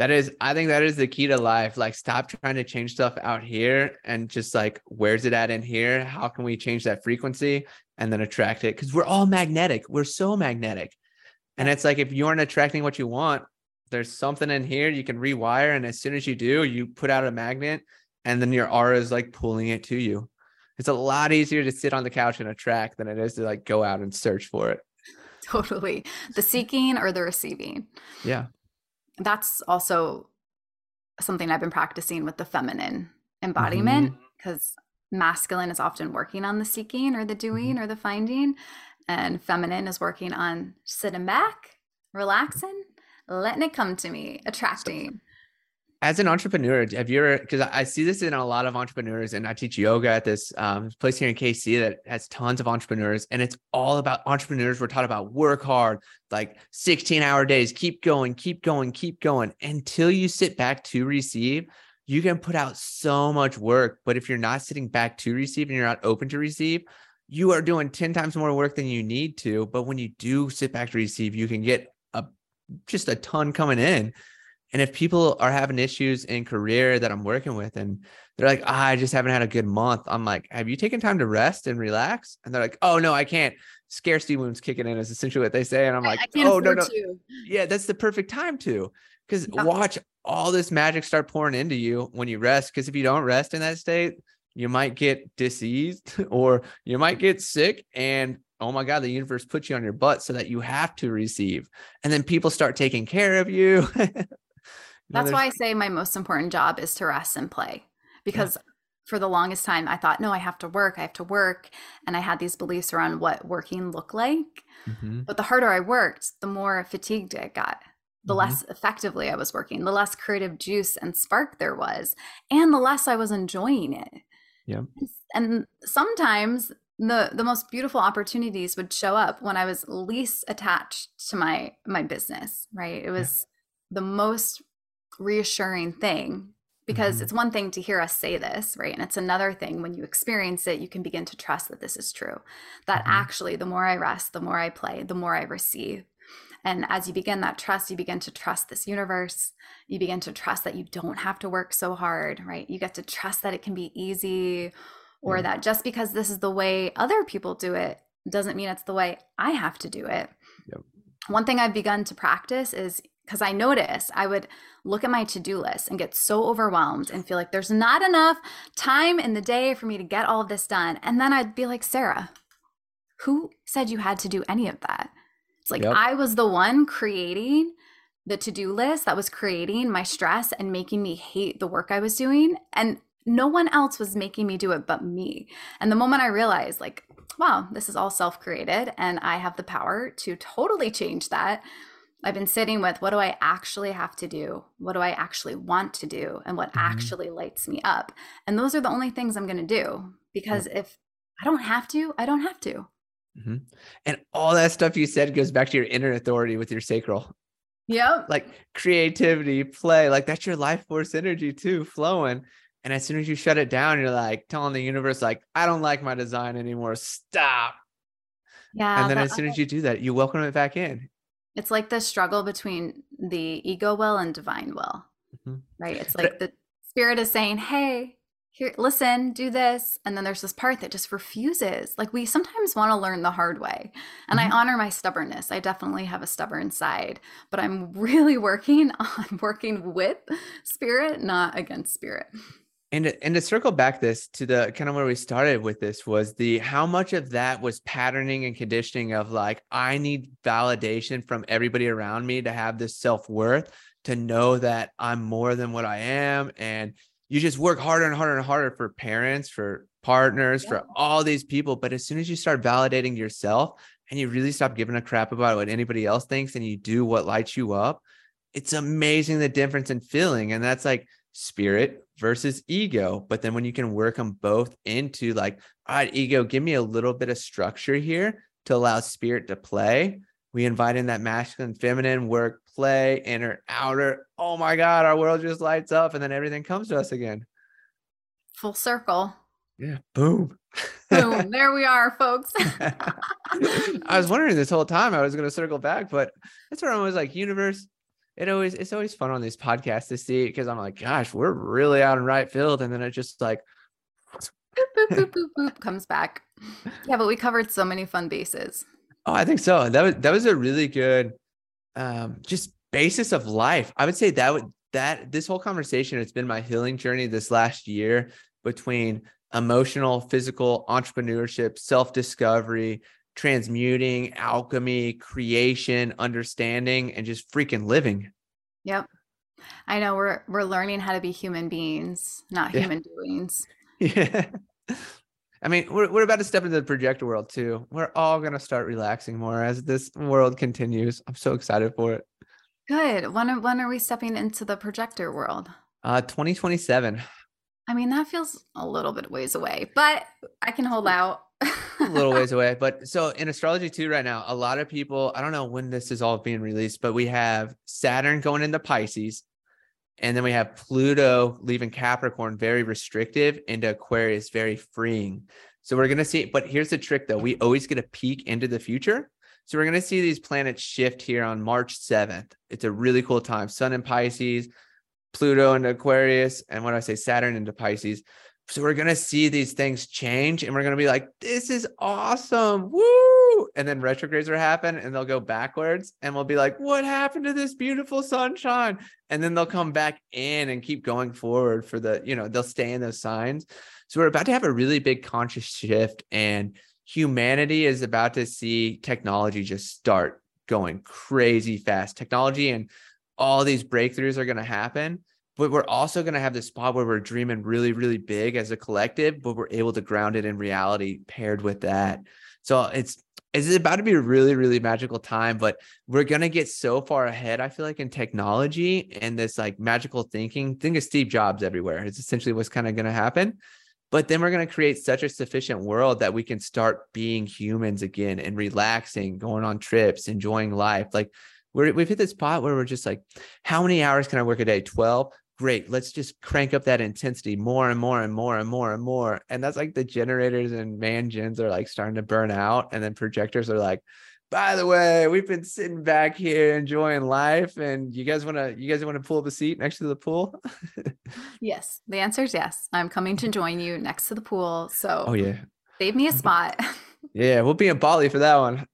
That is, I think that is the key to life. Like, stop trying to change stuff out here and just like, where's it at in here? How can we change that frequency and then attract it? Because we're all magnetic. We're so magnetic. And it's like, if you aren't attracting what you want, there's something in here you can rewire. And as soon as you do, you put out a magnet and then your aura is like pulling it to you. It's a lot easier to sit on the couch and attract than it is to like go out and search for it. Totally. The seeking or the receiving. Yeah. That's also something I've been practicing with the feminine embodiment mm-hmm. because masculine is often working on the seeking or the doing mm-hmm. or the finding, and feminine is working on sitting back, relaxing, letting it come to me, attracting. As an entrepreneur, have you ever? Because I see this in a lot of entrepreneurs, and I teach yoga at this um, place here in KC that has tons of entrepreneurs, and it's all about entrepreneurs. We're taught about work hard, like 16 hour days, keep going, keep going, keep going until you sit back to receive. You can put out so much work, but if you're not sitting back to receive and you're not open to receive, you are doing 10 times more work than you need to. But when you do sit back to receive, you can get a just a ton coming in. And if people are having issues in career that I'm working with and they're like, ah, I just haven't had a good month, I'm like, have you taken time to rest and relax? And they're like, oh, no, I can't. Scarcity wounds kicking in is essentially what they say. And I'm like, oh, no, no. to. Yeah, that's the perfect time to. Because Yeah. watch all this magic start pouring into you when you rest. Because if you don't rest in that state, you might get diseased or you might get sick. And oh my God, the universe puts you on your butt so that you have to receive. And then people start taking care of you. You know, That's why I say my most important job is to rest and play because for the longest time I thought, no, I have to work, I have to work. And I had these beliefs around what working looked like. Mhm. But the harder I worked, the more fatigued I got, the Mhm. less effectively I was working, the less creative juice and spark there was, and the less I was enjoying it. Yeah. And sometimes the the most beautiful opportunities would show up when I was least attached to my my business, right? It was yeah. the most reassuring thing because mm-hmm. it's one thing to hear us say this, right? And it's another thing when you experience it, you can begin to trust that this is true. That mm-hmm. actually the more I rest, the more I play, the more I receive. And as you begin that trust, you begin to trust this universe. You begin to trust that you don't have to work so hard, right? You get to trust that it can be easy or yeah. that just because this is the way other people do it doesn't mean it's the way I have to do it. Yep. One thing I've begun to practice is because I notice I would look at my to do list and get so overwhelmed and feel like there's not enough time in the day for me to get all of this done. And then I'd be like, Sarah, who said you had to do any of that? It's like yep. I was the one creating the to do list that was creating my stress and making me hate the work I was doing. And no one else was making me do it but me. And the moment I realized, like, wow, this is all self created and I have the power to totally change that. I've been sitting with what do I actually have to do? What do I actually want to do? And what mm-hmm. actually lights me up? And those are the only things I'm going to do because mm-hmm. if I don't have to, I don't have to. Mm-hmm. And all that stuff you said goes back to your inner authority with your sacral. Yep. Like creativity, play, like that's your life force energy too, flowing. And as soon as you shut it down, you're like telling the universe, like, I don't like my design anymore. Stop. Yeah. And then as soon as you do that, you welcome it back in. It's like the struggle between the ego will and divine will. Mm-hmm. Right. It's like the spirit is saying, Hey, here, listen, do this. And then there's this part that just refuses. Like we sometimes want to learn the hard way. And mm-hmm. I honor my stubbornness. I definitely have a stubborn side, but I'm really working on working with spirit, not against spirit. And to, and to circle back this to the kind of where we started with this was the how much of that was patterning and conditioning of like I need validation from everybody around me to have this self-worth to know that I'm more than what I am. And you just work harder and harder and harder for parents, for partners, yeah. for all these people. But as soon as you start validating yourself and you really stop giving a crap about what anybody else thinks and you do what lights you up it's amazing the difference in feeling. And that's like spirit versus ego. But then when you can work them both into like, all right, ego, give me a little bit of structure here to allow spirit to play. We invite in that masculine, feminine work, play, inner, outer. Oh my God, our world just lights up and then everything comes to us again. Full circle. Yeah. Boom. Boom. There we are, folks. I was wondering this whole time I was going to circle back, but that's where I was like, universe, it always it's always fun on these podcasts to see because I'm like, gosh, we're really out in right field, and then it just like boop, boop, boop, boop, boop, comes back. Yeah, but we covered so many fun bases. Oh, I think so. That was that was a really good um just basis of life. I would say that would that this whole conversation has been my healing journey this last year between emotional, physical, entrepreneurship, self-discovery, transmuting, alchemy, creation, understanding, and just freaking living. Yep. I know we're we're learning how to be human beings, not yeah. human doings. Yeah. I mean, we're we're about to step into the projector world too. We're all gonna start relaxing more as this world continues. I'm so excited for it. Good. When when are we stepping into the projector world? Uh 2027. I mean, that feels a little bit ways away, but I can hold out a little ways away. But so in astrology too, right now, a lot of people, I don't know when this is all being released, but we have Saturn going into Pisces. And then we have Pluto leaving Capricorn, very restrictive, into Aquarius, very freeing. So we're going to see, but here's the trick though. We always get a peek into the future. So we're going to see these planets shift here on March 7th. It's a really cool time. Sun in Pisces, Pluto into Aquarius, and when I say Saturn into Pisces. So we're gonna see these things change, and we're gonna be like, "This is awesome, woo!" And then retrogrades will happen, and they'll go backwards, and we'll be like, "What happened to this beautiful sunshine?" And then they'll come back in and keep going forward for the, you know, they'll stay in those signs. So we're about to have a really big conscious shift, and humanity is about to see technology just start going crazy fast. Technology and all these breakthroughs are going to happen but we're also going to have this spot where we're dreaming really really big as a collective but we're able to ground it in reality paired with that so it's it's about to be a really really magical time but we're going to get so far ahead i feel like in technology and this like magical thinking think of steve jobs everywhere it's essentially what's kind of going to happen But then we're going to create such a sufficient world that we can start being humans again and relaxing, going on trips, enjoying life. Like we're, we've hit this spot where we're just like, how many hours can I work a day? 12? Great. Let's just crank up that intensity more and more and more and more and more. And that's like the generators and man gens are like starting to burn out. And then projectors are like, by the way, we've been sitting back here enjoying life, and you guys want to you guys want to pull up a seat next to the pool? yes, the answer is yes. I'm coming to join you next to the pool. So, oh yeah, save me a spot. yeah, we'll be in Bali for that one.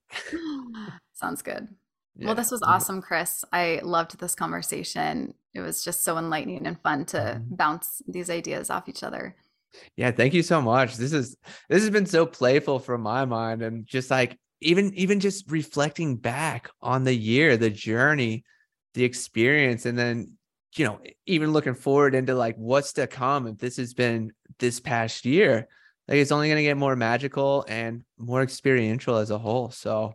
Sounds good. Yeah. Well, this was awesome, Chris. I loved this conversation. It was just so enlightening and fun to mm-hmm. bounce these ideas off each other. Yeah, thank you so much. This is this has been so playful from my mind and just like even even just reflecting back on the year the journey the experience and then you know even looking forward into like what's to come if this has been this past year like it's only going to get more magical and more experiential as a whole so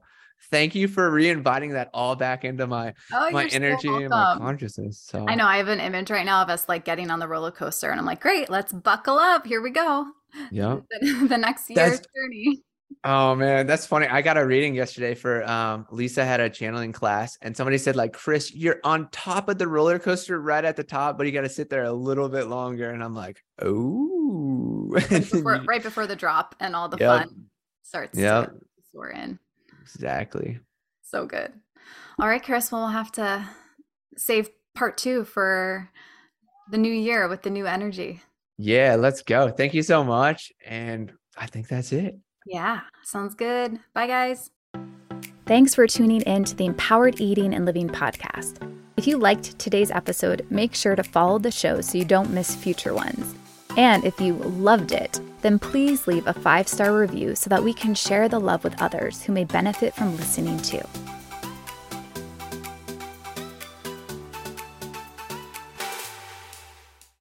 thank you for re-inviting that all back into my oh, my energy so and my consciousness so i know i have an image right now of us like getting on the roller coaster and i'm like great let's buckle up here we go yeah the, the next year's That's, journey Oh man, that's funny. I got a reading yesterday for um Lisa had a channeling class and somebody said like Chris, you're on top of the roller coaster right at the top, but you got to sit there a little bit longer and I'm like, "Oh." Right before, right before the drop and all the yep. fun starts yeah. We're in. Exactly. So good. All right, Chris, well, we'll have to save part 2 for the new year with the new energy. Yeah, let's go. Thank you so much and I think that's it. Yeah, sounds good. Bye, guys. Thanks for tuning in to the Empowered Eating and Living podcast. If you liked today's episode, make sure to follow the show so you don't miss future ones. And if you loved it, then please leave a five star review so that we can share the love with others who may benefit from listening too.